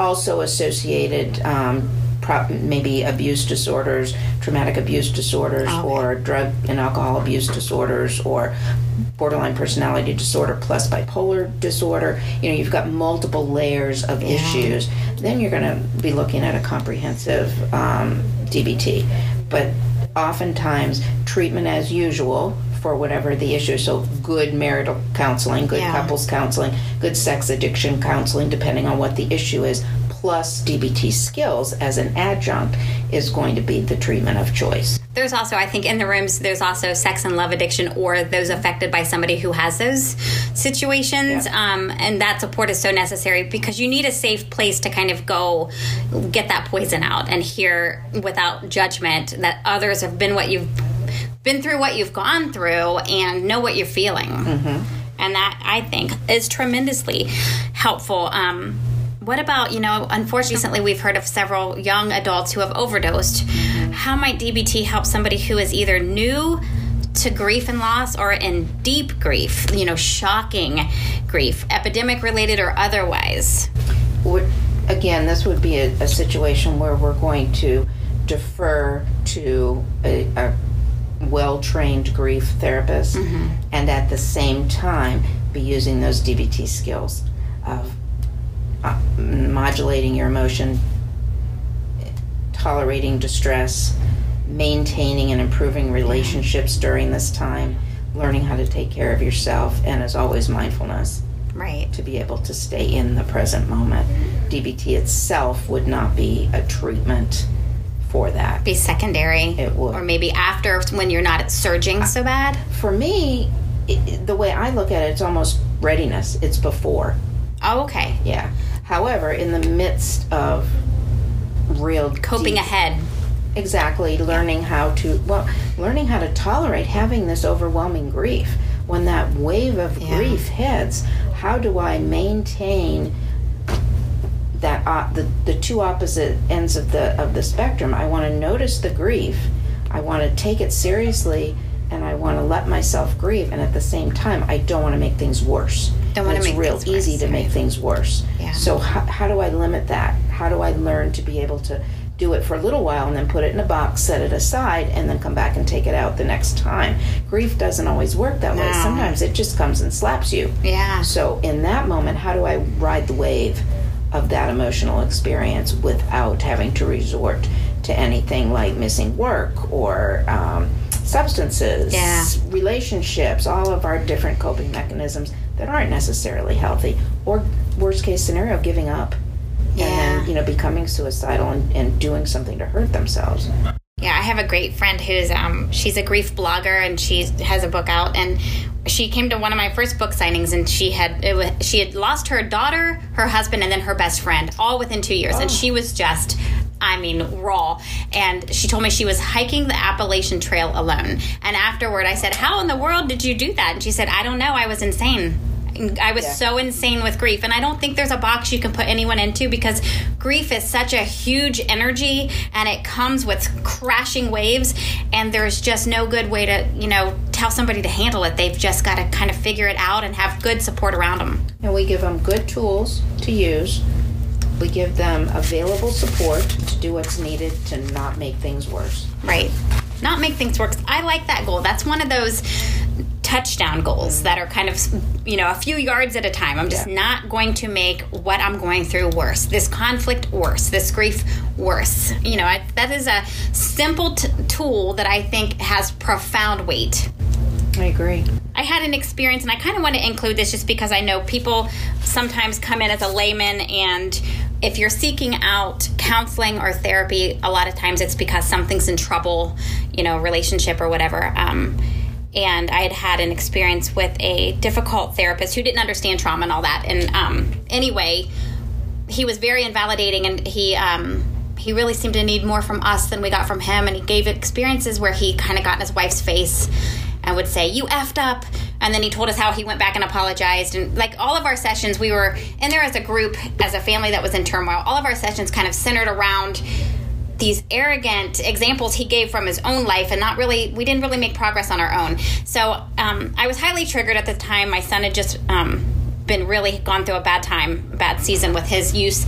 also associated um, maybe abuse disorders, traumatic abuse disorders, Okay. or drug and alcohol abuse disorders, or borderline personality disorder plus bipolar disorder. You know, you've got multiple layers of issues. Then you're going to be looking at a comprehensive um, DBT. But oftentimes, treatment as usual for whatever the issue. So, good marital counseling, good Yeah. couples counseling, good sex addiction counseling, depending on what the issue is, plus DBT skills as an adjunct is going to be the treatment of choice. There's also, I think, in the rooms, there's also sex and love addiction or those affected by somebody who has those situations. Yeah. Um, and that support is so necessary because you need a safe place to kind of go get that poison out and hear without judgment that others have been what you've been through, what you've gone through, and know what you're feeling. And that, I think, is tremendously helpful. Um, what about, you know, unfortunately, recently we've heard of several young adults who have overdosed. Mm-hmm. How might DBT help somebody who is either new to grief and loss or in deep grief, you know, shocking grief, epidemic related or otherwise? Would- Again, this would be a, a situation where we're going to defer to a, a well trained grief therapist mm-hmm. and at the same time be using those DBT skills of uh, modulating your emotion, tolerating distress, maintaining and improving relationships during this time, learning how to take care of yourself, and as always, mindfulness Right. to be able to stay in the present moment. DBT itself would not be a treatment for that. Be secondary. It would. Or maybe after when you're not surging so bad. For me, i the way I look at it, it's almost readiness. It's before. Oh, okay. Yeah. However, in the midst of real Coping deep- ahead. exactly learning how to well learning how to tolerate having this overwhelming grief when that wave of Yeah. grief hits how do i maintain that uh, the, the two opposite ends of the of the spectrum i want to notice the grief i want to take it seriously and i want to let myself grieve and at the same time i don't want to make things worse Don't wanna it's make real easy worse, to make right. things worse Yeah. so how, how do i limit that how do i learn to be able to do it for a little while and then put it in a box set it aside and then come back and take it out the next time grief doesn't always work that way No. sometimes it just comes and slaps you Yeah. so in that moment how do i ride the wave of that emotional experience without having to resort to anything like missing work or um, substances, Yeah. relationships, all of our different coping mechanisms that aren't necessarily healthy, or worst case scenario, giving up. Yeah. And then, you know, becoming suicidal and, and doing something to hurt themselves. Yeah, I have a great friend who's um she's a grief blogger and she has a book out and she came to one of my first book signings and she had it was, she had lost her daughter, her husband, and then her best friend all within two years, and she was just. I mean, raw. And she told me she was hiking the Appalachian Trail alone. And afterward, I said, How in the world did you do that? And she said, I don't know. I was insane. I was Yeah. so insane with grief. And I don't think there's a box you can put anyone into because grief is such a huge energy and it comes with crashing waves. And there's just no good way to, you know, tell somebody to handle it. They've just got to kind of figure it out and have good support around them. And we give them good tools to use. We give them available support to do what's needed to not make things worse. Right. Not make things worse. I like that goal. That's one of those touchdown goals that are kind of, you know, a few yards at a time. I'm just Yeah. not going to make what I'm going through worse. This conflict worse. This grief worse. You know, I, that is a simple t- tool that I think has profound weight. I agree. I had an experience, and I kind of want to include this just because I know people sometimes come in as a layman, and if you're seeking out counseling or therapy, a lot of times it's because something's in trouble, you know, relationship or whatever. Um, and I had had an experience with a difficult therapist who didn't understand trauma and all that. And um, anyway, he was very invalidating, and he um, he really seemed to need more from us than we got from him. And he gave experiences where he kind of got in his wife's face and would say, "You effed up," and then he told us how he went back and apologized. And like all of our sessions, we were in there as a group, as a family that was in turmoil. All of our sessions kind of centered around these arrogant examples he gave from his own life and not really we didn't really make progress on our own so um, i was highly triggered at the time my son had just um, been really gone through a bad time bad season with his use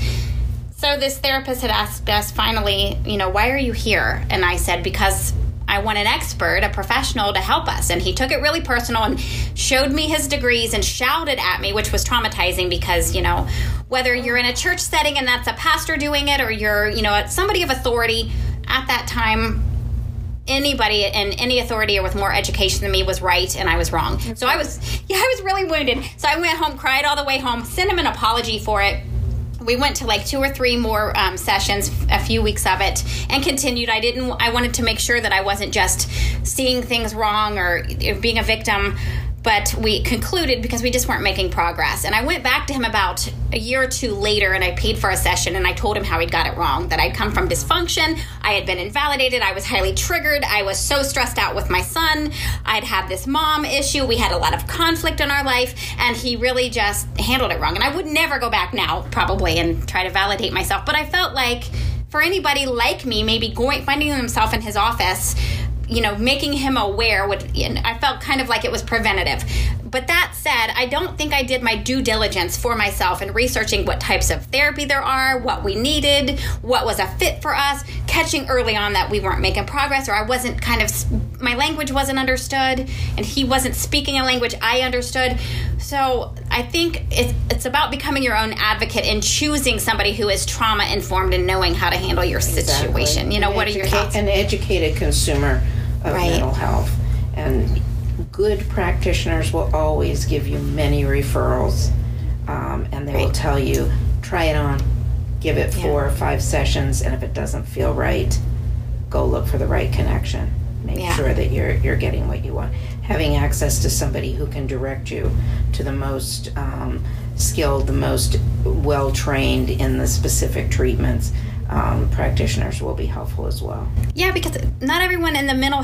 so this therapist had asked us finally you know why are you here and i said because I want an expert, a professional to help us. And he took it really personal and showed me his degrees and shouted at me, which was traumatizing because, you know, whether you're in a church setting and that's a pastor doing it or you're, you know, somebody of authority at that time, anybody in any authority or with more education than me was right and I was wrong. So I was, yeah, I was really wounded. So I went home, cried all the way home, sent him an apology for it we went to like two or three more um, sessions a few weeks of it and continued. I didn't i wanted to make sure that i wasn't just seeing things wrong or being a victim but we concluded because we just weren't making progress. And i went back to him about a year or two later and i paid for a session and i told him how he'd got it wrong that i'd come from dysfunction. I had been invalidated. I was highly triggered. I was so stressed out with my son. I'd had this mom issue. We had a lot of conflict in our life and he really just handled it wrong. And i would never go back now probably and try to validate myself but i felt like for anybody like me maybe going finding himself in his office you know, making him aware would, and I felt kind of like it was preventative. But that said, I don't think I did my due diligence for myself in researching what types of therapy there are, what we needed, what was a fit for us, catching early on that we weren't making progress or I wasn't kind of, my language wasn't understood and he wasn't speaking a language I understood. So I think it's, it's about becoming your own advocate and choosing somebody who is trauma informed and knowing how to handle your Exactly. situation. You know, what are your thoughts? An educated consumer of Right. mental health. And good practitioners will always give you many referrals. Um, and they will tell you, try it on, give it Yeah. four or five sessions, and if it doesn't feel right, go look for the right connection. Make Yeah. sure that you're you're getting what you want. Having access to somebody who can direct you to the most um, skilled, the most well trained in the specific treatments. Um, practitioners will be helpful as well. Yeah, because not everyone in the mental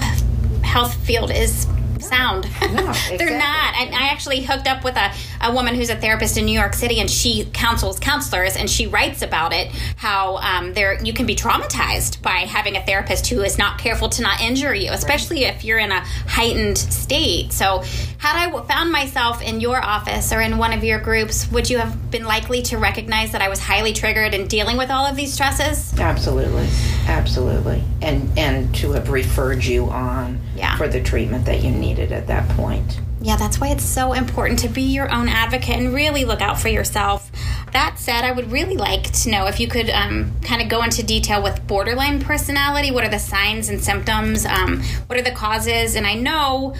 health field is sound. No, They're not. I, I actually hooked up with a, a woman who's a therapist in New York City, and she counsels counselors, and she writes about it how um, there you can be traumatized by having a therapist who is not careful to not injure you, especially if you're in a heightened state. So, had I found myself in your office or in one of your groups, would you have been likely to recognize that I was highly triggered and dealing with all of these stresses? Absolutely, absolutely, and and to have referred you on Yeah. for the treatment that you needed at that point. Yeah, that's why it's so important to be your own advocate and really look out for yourself. that said, I would really like to know if you could um, kind of go into detail with borderline personality. What are the signs and symptoms? Um, what are the causes? And I know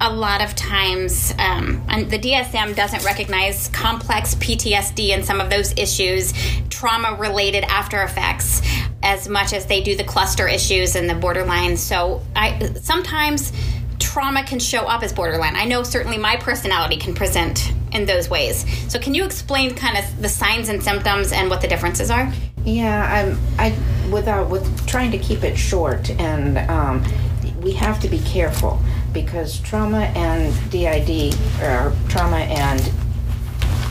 a lot of times um, the DSM doesn't recognize complex PTSD and some of those issues, trauma related after effects, as much as they do the cluster issues and the borderline. So I sometimes trauma can show up as borderline. I know certainly my personality can present in those ways. So can you explain kind of the signs and symptoms and what the differences are? Yeah, I'm I without with trying to keep it short and um, we have to be careful because trauma and DID or trauma and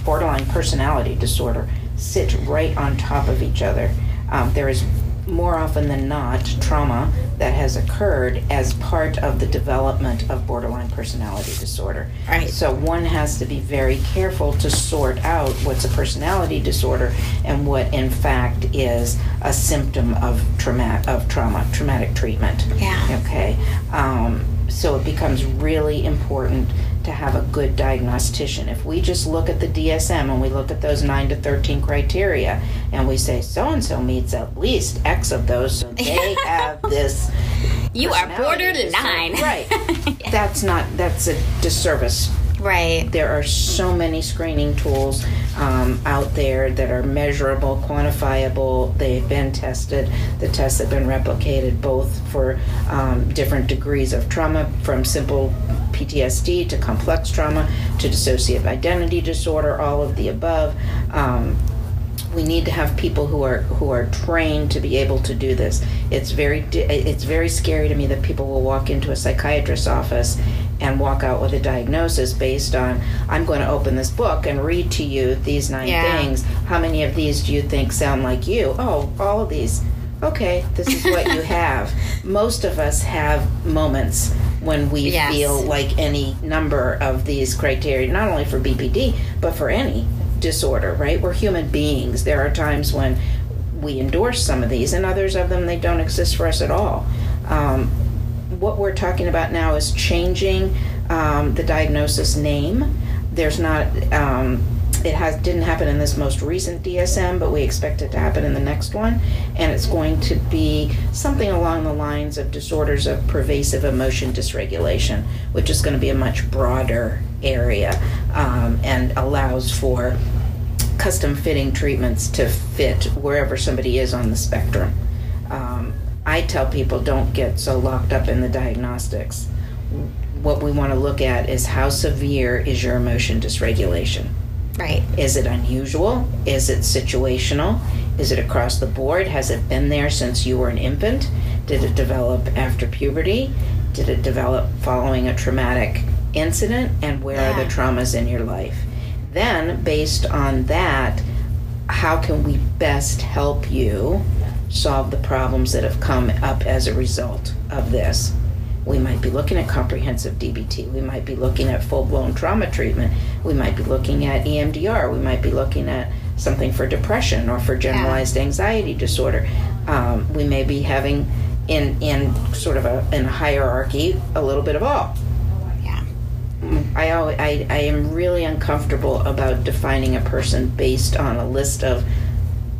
borderline personality disorder sit right on top of each other. Um, there is more often than not trauma that has occurred as part of the development of borderline personality disorder. Right. So one has to be very careful to sort out what's a personality disorder and what in fact is a symptom of trauma of trauma traumatic treatment. Yeah. Okay. Um, so it becomes really important to have a good diagnostician. If we just look at the DSM and we look at those 9 to 13 criteria and we say so and so meets at least X of those, so they have this. You are borderline. Right. That's not, that's a disservice Right. there are so many screening tools um, out there that are measurable, quantifiable. They've been tested. The tests have been replicated both for um, different degrees of trauma, from simple PTSD to complex trauma to dissociative identity disorder, all of the above. Um, we need to have people who are who are trained to be able to do this. It's very it's very scary to me that people will walk into a psychiatrist's office and walk out with a diagnosis based on I'm going to open this book and read to you these nine Yeah. things. How many of these do you think sound like you? Oh, all of these. Okay, this is what you have. Most of us have moments when we Yes. feel like any number of these criteria, not only for BPD, but for any disorder, right? We're human beings. There are times when we endorse some of these, and others of them, they don't exist for us at all. Um, what we're talking about now is changing um, the diagnosis name. There's not. Um, it has didn't happen in this most recent DSM, but we expect it to happen in the next one, and it's going to be something along the lines of disorders of pervasive emotion dysregulation, which is going to be a much broader area um, and allows for custom fitting treatments to fit wherever somebody is on the spectrum. Um, I tell people don't get so locked up in the diagnostics. What we want to look at is how severe is your emotion dysregulation? Right. Is it unusual? Is it situational? Is it across the board? Has it been there since you were an infant? Did it develop after puberty? Did it develop following a traumatic incident? And where are the traumas in your life? Then, based on that, how can we best help you solve the problems that have come up as a result of this? We might be looking at comprehensive DBT. We might be looking at full blown trauma treatment. We might be looking at EMDR. We might be looking at something for depression or for generalized anxiety disorder. Um, we may be having in in sort of a in a hierarchy a little bit of all. Yeah. I, al- I I am really uncomfortable about defining a person based on a list of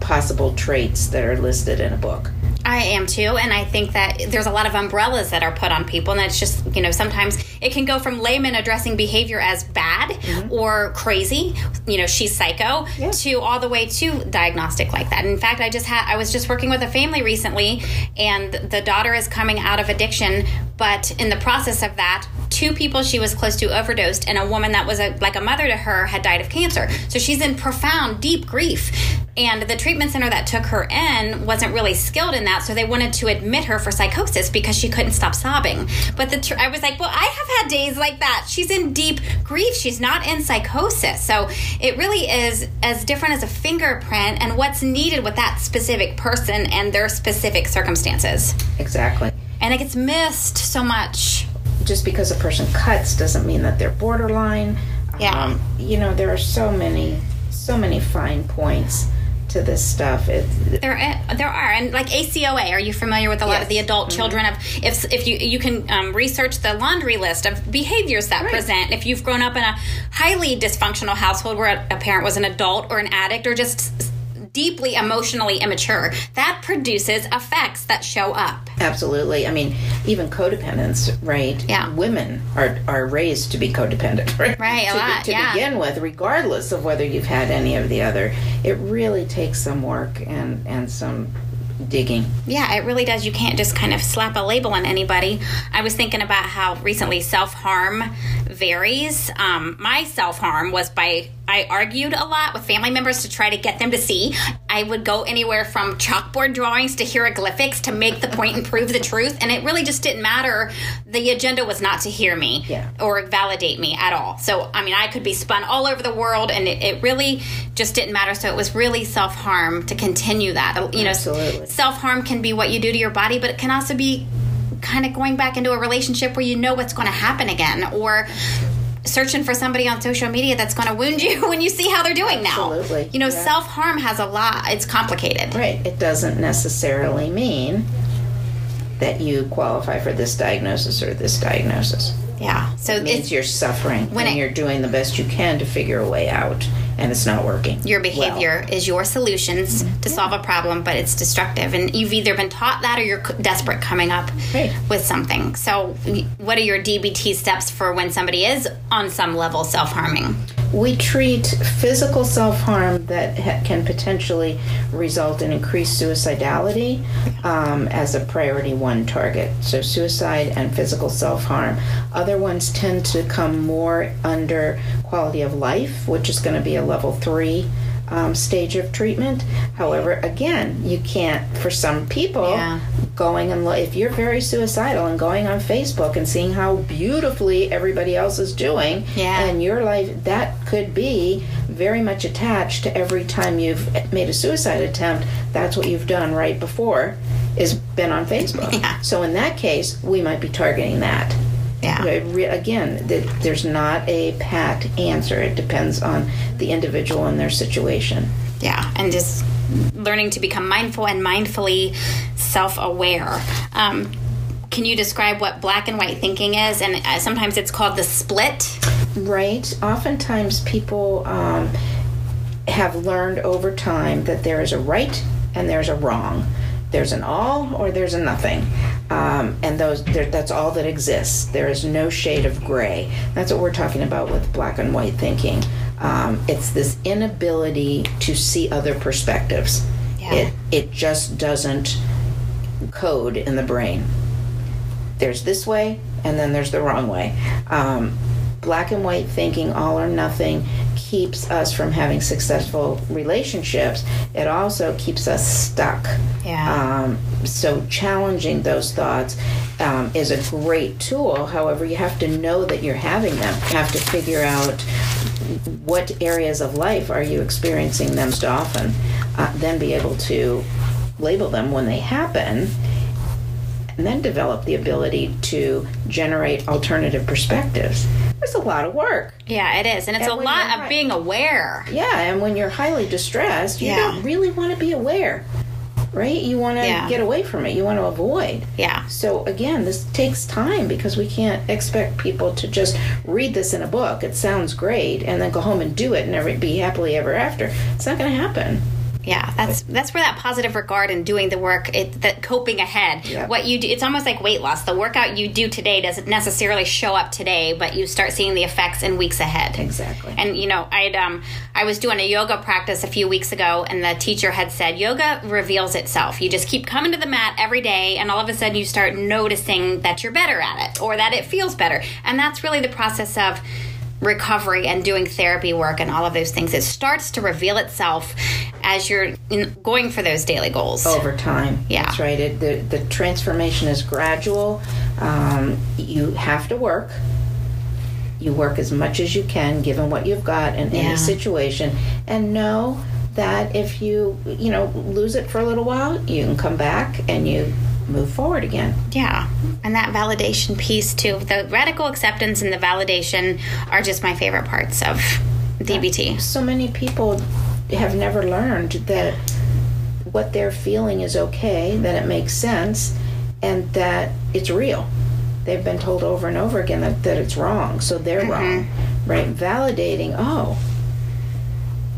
possible traits that are listed in a book. I am too, and I think that there's a lot of umbrellas that are put on people, and it's just you know sometimes it can go from layman addressing behavior as bad mm-hmm. or crazy, you know she's psycho, Yeah. to all the way to diagnostic like that. In fact, I just had I was just working with a family recently, and the daughter is coming out of addiction, but in the process of that, two people she was close to overdosed, and a woman that was a, like a mother to her had died of cancer. So she's in profound, deep grief. And the treatment center that took her in wasn't really skilled in that, so they wanted to admit her for psychosis because she couldn't stop sobbing. But the tr- I was like, well, I have had days like that. She's in deep grief. She's not in psychosis. So it really is as different as a fingerprint and what's needed with that specific person and their specific circumstances. Exactly. And it gets missed so much. Just because a person cuts doesn't mean that they're borderline. Yeah. Um, you know, there are so many, so many fine points to this stuff. It, There, uh, there are, and like ACOA. Are you familiar with a lot Yes. of the adult Mm-hmm. children of? If if you you can um, research the laundry list of behaviors that Right. present. If you've grown up in a highly dysfunctional household where a, parent was an adult or an addict or just deeply emotionally immature, that produces effects that show up. Absolutely. I mean, even codependence, right? Yeah. Women are, are raised to be codependent, right? Right, a to, lot, To yeah. begin with, regardless of whether you've had any of the other, it really takes some work and, and some digging. Yeah, it really does. You can't just kind of slap a label on anybody. I was thinking about how recently self harm varies. Um, my self harm was by I argued a lot with family members to try to get them to see. I would go anywhere from chalkboard drawings to hieroglyphics to make the point and prove the truth, and it really just didn't matter. The agenda was not to hear me Yeah. or validate me at all. So, I mean, I could be spun all over the world, and it, it really just didn't matter. So, it was really self harm to continue that. You know, self harm can be what you do to your body, but it can also be kind of going back into a relationship where you know what's going to happen again, or searching for somebody on social media that's going to wound you when you see how they're doing now. Absolutely. You know, Yeah. self harm has a lot. It's complicated. Right. It doesn't necessarily mean that you qualify for this diagnosis or this diagnosis. Yeah. So It means it's you're suffering When and it- you're doing the best you can to figure a way out, and it's not working. your well. behavior is your solutions to solve a problem, but it's destructive. And you've either been taught that or you're desperate coming up Right. with something. So, what are your DBT steps for when somebody is on some level self harming? We treat physical self harm that ha- can potentially result in increased suicidality um, as a priority one target. So, suicide and physical self harm. Other ones tend to come more under quality of life, which is going to be a level three. Um, stage of treatment. However, again, you can't, for some people, Yeah. going and lo- if you're very suicidal and going on Facebook and seeing how beautifully everybody else is doing, Yeah. and your life that could be very much attached to every time you've made a suicide attempt. That's what you've done right before is been on Facebook. Yeah. So in that case, we might be targeting that. Yeah. Again, th- there's not a pat answer. It depends on the individual and their situation. Yeah, and just learning to become mindful and mindfully self aware. Um, can you describe what black and white thinking is? And uh, sometimes it's called the split. Right. Oftentimes, people um, have learned over time that there is a right and there's a wrong. There's an all or there's a nothing, um, and those that's all that exists. There is no shade of gray. That's what we're talking about with black and white thinking. Um, it's this inability to see other perspectives. Yeah. It it just doesn't code in the brain there's this way and then there's the wrong way. Um, black and white thinking, all or nothing, keeps us from having successful relationships. It also keeps us stuck. Yeah. Um, so challenging those thoughts um, is a great tool. However, you have to know that you're having them. You have to figure out what areas of life are you experiencing them so often. Uh, then be able to label them when they happen and then develop the ability to generate alternative perspectives. There's a lot of work. Yeah, it is. And it's And a lot of being aware. Yeah, and when you're highly distressed, you Yeah. don't really want to be aware, right? You want to Yeah. get away from it, you want to avoid. Yeah. So, again, this takes time because we can't expect people to just read this in a book. It sounds great, and then go home and do it and never be happily ever after. It's not going to happen. Yeah, that's that's where that positive regard and doing the work, it, that coping ahead. Yeah. What you do, it's almost like weight loss. The workout you do today doesn't necessarily show up today, but you start seeing the effects in weeks ahead. Exactly. And you know, I'd um, I was doing a yoga practice a few weeks ago, and the teacher had said yoga reveals itself. You just keep coming to the mat every day, and all of a sudden you start noticing that you're better at it, or that it feels better. And that's really the process of recovery and doing therapy work and all of those things. It starts to reveal itself as you're in, going for those daily goals. over time. Yeah. that's right. It, the the transformation is gradual. Um, you have to work. You work as much as you can, given what you've got in Yeah. any situation, and know that if you you know lose it for a little while, you can come back and you move forward again. Yeah, and that validation piece too. The radical acceptance and the validation are just my favorite parts of DBT. So many people have never learned that what they're feeling is okay, that it makes sense, and that it's real. They've been told over and over again that, that it's wrong, so they're Mm-hmm. wrong. Right? Validating, oh,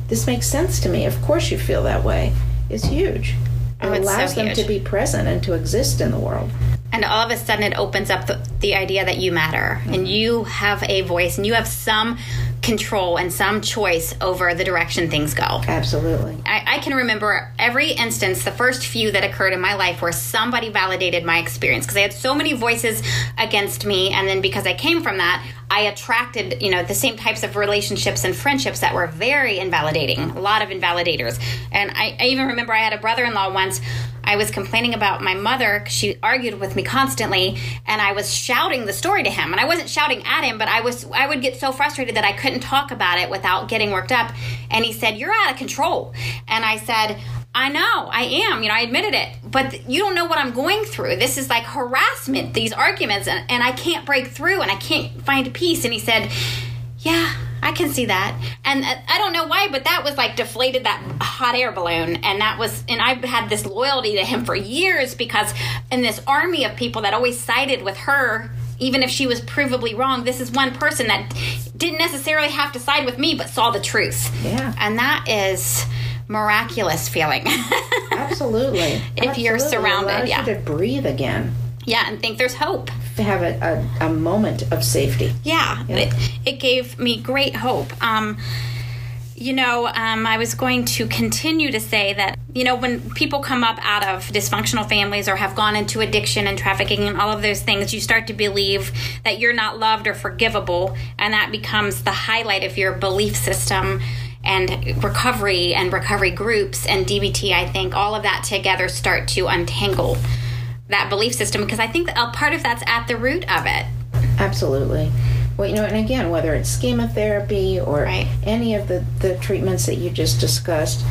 this makes sense to me. Of course you feel that way. Is huge. It Oh, it's so allows them to be present and to exist in the world. And all of a sudden, it opens up the, the idea that you matter. And mm-hmm. you have a voice and you have some control and some choice over the direction things go. Absolutely. I, I can remember every instance, the first few that occurred in my life, where somebody validated my experience because I had so many voices against me, and then because I came from that, I attracted you know the same types of relationships and friendships that were very invalidating, a lot of invalidators. And I, I even remember I had a brother-in-law once. I was complaining about my mother. She argued with me constantly, and I was shouting the story to him. And I wasn't shouting at him, but I was. I would get so frustrated that I couldn't talk about it without getting worked up. And he said, "You're out of control." And I said, "I know, I am. You know, I admitted it, but you don't know what I'm going through. This is like harassment. These arguments, and, and I can't break through, and I can't find peace." And he said, "Yeah." I can see that. And uh, I don't know why, but that was like deflated that hot air balloon. And that was, and I've had this loyalty to him for years because in this army of people that always sided with her, even if she was provably wrong, this is one person that didn't necessarily have to side with me, but saw the truth. Yeah. And that is miraculous feeling. Absolutely. If you're surrounded, yeah. you to breathe again. Yeah, and think there's hope. To have a, a, a moment of safety. Yeah, It, it gave me great hope. Um, you know, um, I was going to continue to say that, you know, when people come up out of dysfunctional families or have gone into addiction and trafficking and all of those things, you start to believe that you're not loved or forgivable, and that becomes the highlight of your belief system. And recovery and recovery groups and DBT, I think all of that together start to untangle that belief system because I think a part of that's at the root of it. Absolutely. Well, you know, and again, whether it's schema therapy or Right. any of the, the treatments that you just discussed,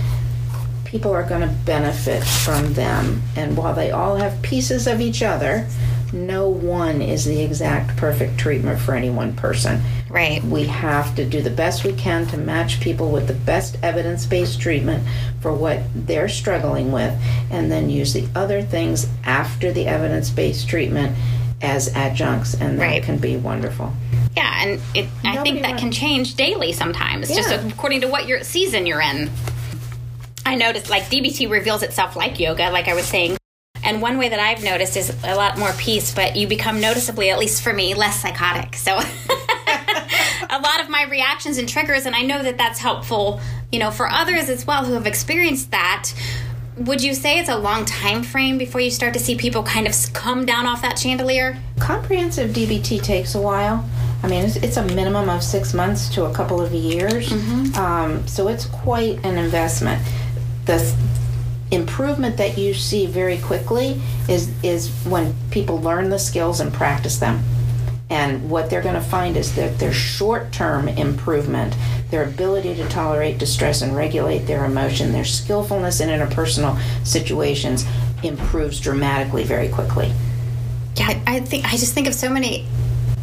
people are going to benefit from them. And while they all have pieces of each other, no one is the exact perfect treatment for any one person. Right. We have to do the best we can to match people with the best evidence based treatment for what they're struggling with, and then use the other things after the evidence based treatment as adjuncts, and that Right. can be wonderful. Yeah, and it, I think that can change daily sometimes, just according to what your season you're in. I noticed like DBT reveals itself like yoga, like I was saying. And one way that I've noticed is a lot more peace, but you become noticeably, at least for me, less psychotic. So a lot of my reactions and triggers, and I know that that's helpful, you know, for others as well who have experienced that. Would you say it's a long time frame before you start to see people kind of come down off that chandelier? Comprehensive DBT takes a while. I mean, it's, it's a minimum of six months to a couple of years. Um, so it's quite an investment. The improvement that you see very quickly is is when people learn the skills and practice them. And what they're going to find is that their short term improvement, their ability to tolerate distress and regulate their emotion, their skillfulness in interpersonal situations improves dramatically very quickly. Yeah, I I think I just think of so many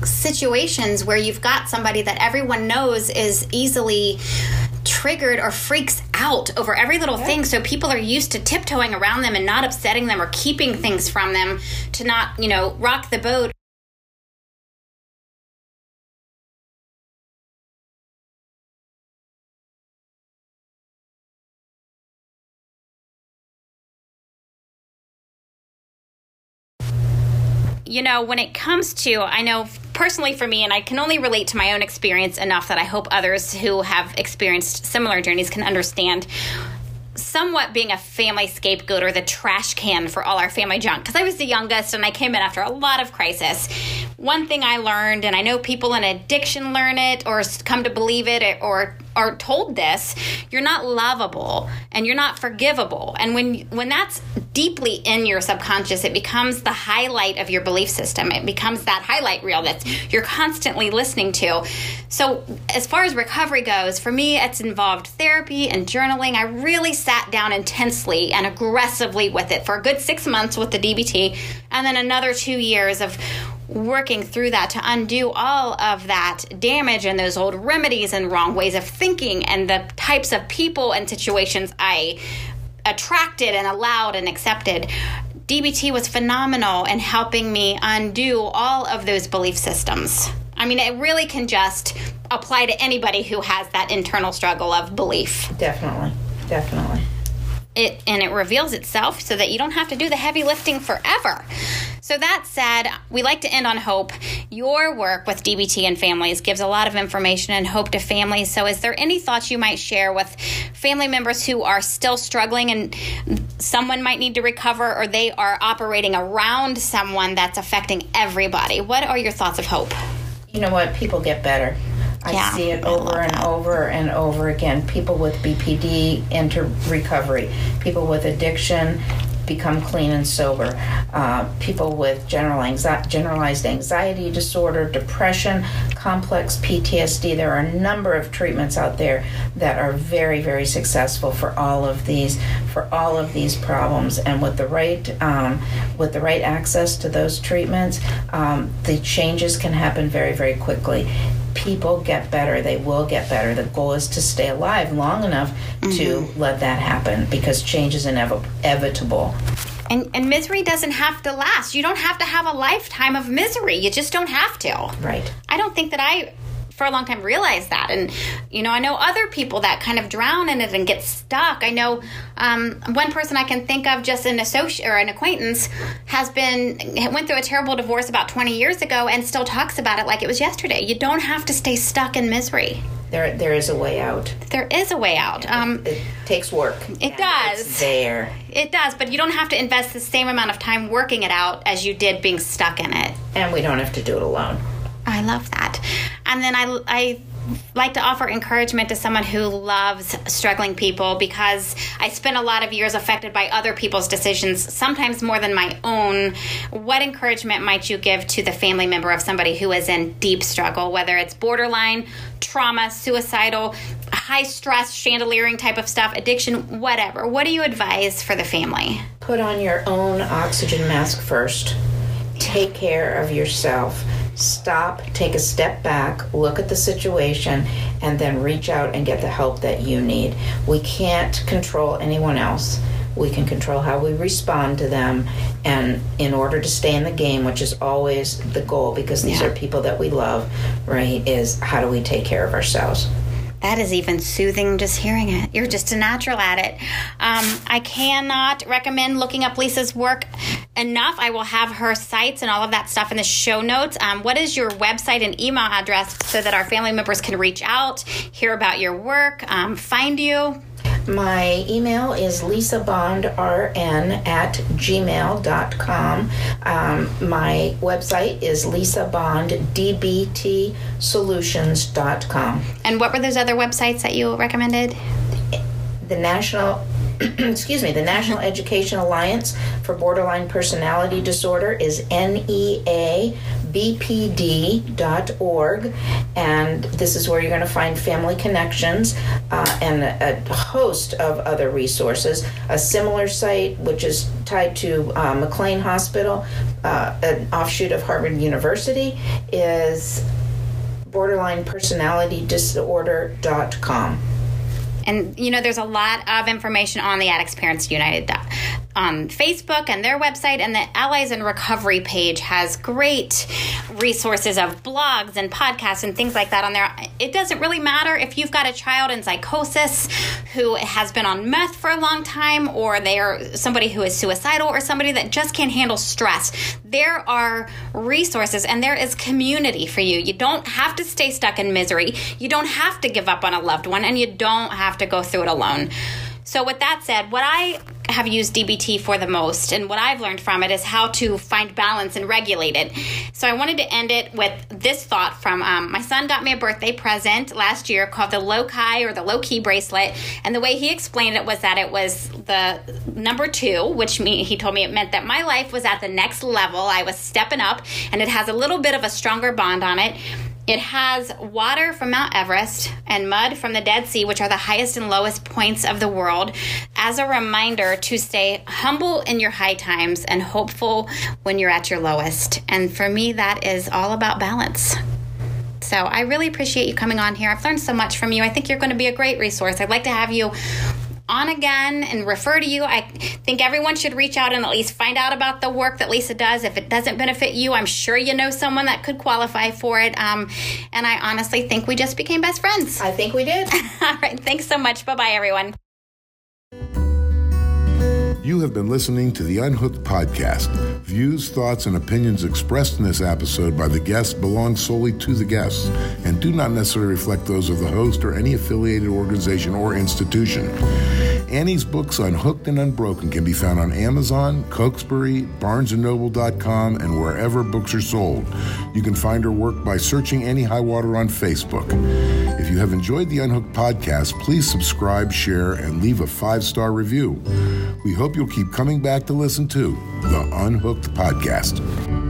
situations where you've got somebody that everyone knows is easily triggered or freaks out over every little thing. So people are used to tiptoeing around them and not upsetting them or keeping things from them to not you know rock the boat you know, when it comes to, I know personally for me, and I can only relate to my own experience enough that I hope others who have experienced similar journeys can understand somewhat being a family scapegoat or the trash can for all our family junk because I was the youngest and I came in after a lot of crisis. One thing I learned, and I know people in addiction learn it or come to believe it or are told this, you're not lovable and you're not forgivable. And when when that's deeply in your subconscious, it becomes the highlight of your belief system. It becomes that highlight reel that you're constantly listening to. So, as far as recovery goes, for me, it's involved therapy and journaling. I really sat down intensely and aggressively with it for a good six months with the DBT, and then another two years of working through that to undo all of that damage and those old remedies and wrong ways of thinking and the types of people and situations I attracted and allowed and accepted. DBT was phenomenal in helping me undo all of those belief systems. I mean, it really can just apply to anybody who has that internal struggle of belief. Definitely. Definitely. It and it reveals itself so that you don't have to do the heavy lifting forever. So that said, we like to end on hope. Your work with DBT and families gives a lot of information and hope to families. So is there any thoughts you might share with family members who are still struggling and someone might need to recover or they are operating around someone that's affecting everybody? What are your thoughts of hope? You know what? People get better. I Yeah, see it over and that. over and over again. People with BPD enter recovery. People with addiction become clean and sober. Uh, people with general anxi- generalized anxiety disorder, depression, complex PTSD. There are a number of treatments out there that are very, very successful for all of these for all of these problems. And with the right um, with the right access to those treatments, um, the changes can happen very, very quickly people get better. They will get better. The goal is to stay alive long enough to mm-hmm. let that happen because change is inevitable. And, and misery doesn't have to last. You don't have to have a lifetime of misery. You just don't have to. Right. I don't think that I, for a long time, realized that. And, you know, I know other people that kind of drown in it and get stuck. I know um, one person I can think of, just an associate or an acquaintance, has been, went through a terrible divorce about 20 years ago and still talks about it like it was yesterday. You don't have to stay stuck in misery. There, there is a way out. There is a way out. Um, It takes work. It does. It's there. it does, but you don't have to invest the same amount of time working it out as you did being stuck in it. And we don't have to do it alone. I love that. And then I, I like to offer encouragement to someone who loves struggling people because I spent a lot of years affected by other people's decisions, sometimes more than my own. What encouragement might you give to the family member of somebody who is in deep struggle, whether it's borderline, trauma, suicidal, high stress, chandeliering type of stuff, addiction, whatever? What do you advise for the family? Put on your own oxygen mask first. Take care of yourself. Stop, take a step back, look at the situation, and then reach out and get the help that you need. We can't control anyone else. We can control how we respond to them, and in order to stay in the game, which is always the goal, because these Yeah. are people that we love, right? Is how do we take care of ourselves? That is even soothing just hearing it. You're just a natural at it. Um, I cannot recommend looking up Lisa's work enough. I will have her sites and all of that stuff in the show notes. Um, what is your website and email address so that our family members can reach out, hear about your work, um, find you? My email is lisabondrn at gmail.com. Um, my website is lisabonddbtsolutions.com. And what were those other websites that you recommended? The National excuse me, the National Education Alliance for Borderline Personality Disorder is neabpd.org, and this is where you're going to find Family Connections uh, and a, a host of other resources. A similar site, which is tied to uh, McLean Hospital, uh, an offshoot of Harvard University, is borderlinepersonalitydisorder.com. And you know, there's a lot of information on the Addicts Parents United on Facebook and their website, and the Allies in Recovery page has great resources of blogs and podcasts and things like that on there. It doesn't really matter if you've got a child in psychosis who has been on meth for a long time, or they are somebody who is suicidal, or somebody that just can't handle stress. There are resources and there is community for you. You don't have to stay stuck in misery. You don't have to give up on a loved one, and you don't have to go through it alone. So, with that said, what I have used DBT for the most and what I've learned from it is how to find balance and regulate it. So, I wanted to end it with this thought from um, my son got me a birthday present last year called the Lokai or the low key bracelet. And the way he explained it was that it was the number two, which me, he told me it meant that my life was at the next level. I was stepping up and it has a little bit of a stronger bond on it. It has water from Mount Everest and mud from the Dead Sea, which are the highest and lowest points of the world, as a reminder to stay humble in your high times and hopeful when you're at your lowest. And for me, that is all about balance. So I really appreciate you coming on here. I've learned so much from you. I think you're going to be a great resource. I'd like to have you on again and refer to you. I think everyone should reach out and at least find out about the work that Lisa does. If it doesn't benefit you, I'm sure you know someone that could qualify for it. Um, and I honestly think we just became best friends. I think we did. All right. Thanks so much. Bye bye, everyone. You have been listening to the Unhooked podcast. Views, thoughts, and opinions expressed in this episode by the guests belong solely to the guests and do not necessarily reflect those of the host or any affiliated organization or institution. Annie's books Unhooked and Unbroken can be found on Amazon, Cokesbury, BarnesandNoble.com, and wherever books are sold. You can find her work by searching Annie Highwater on Facebook. If you have enjoyed the Unhooked podcast, please subscribe, share, and leave a five star review. We hope you'll keep coming back to listen to the Unhooked podcast.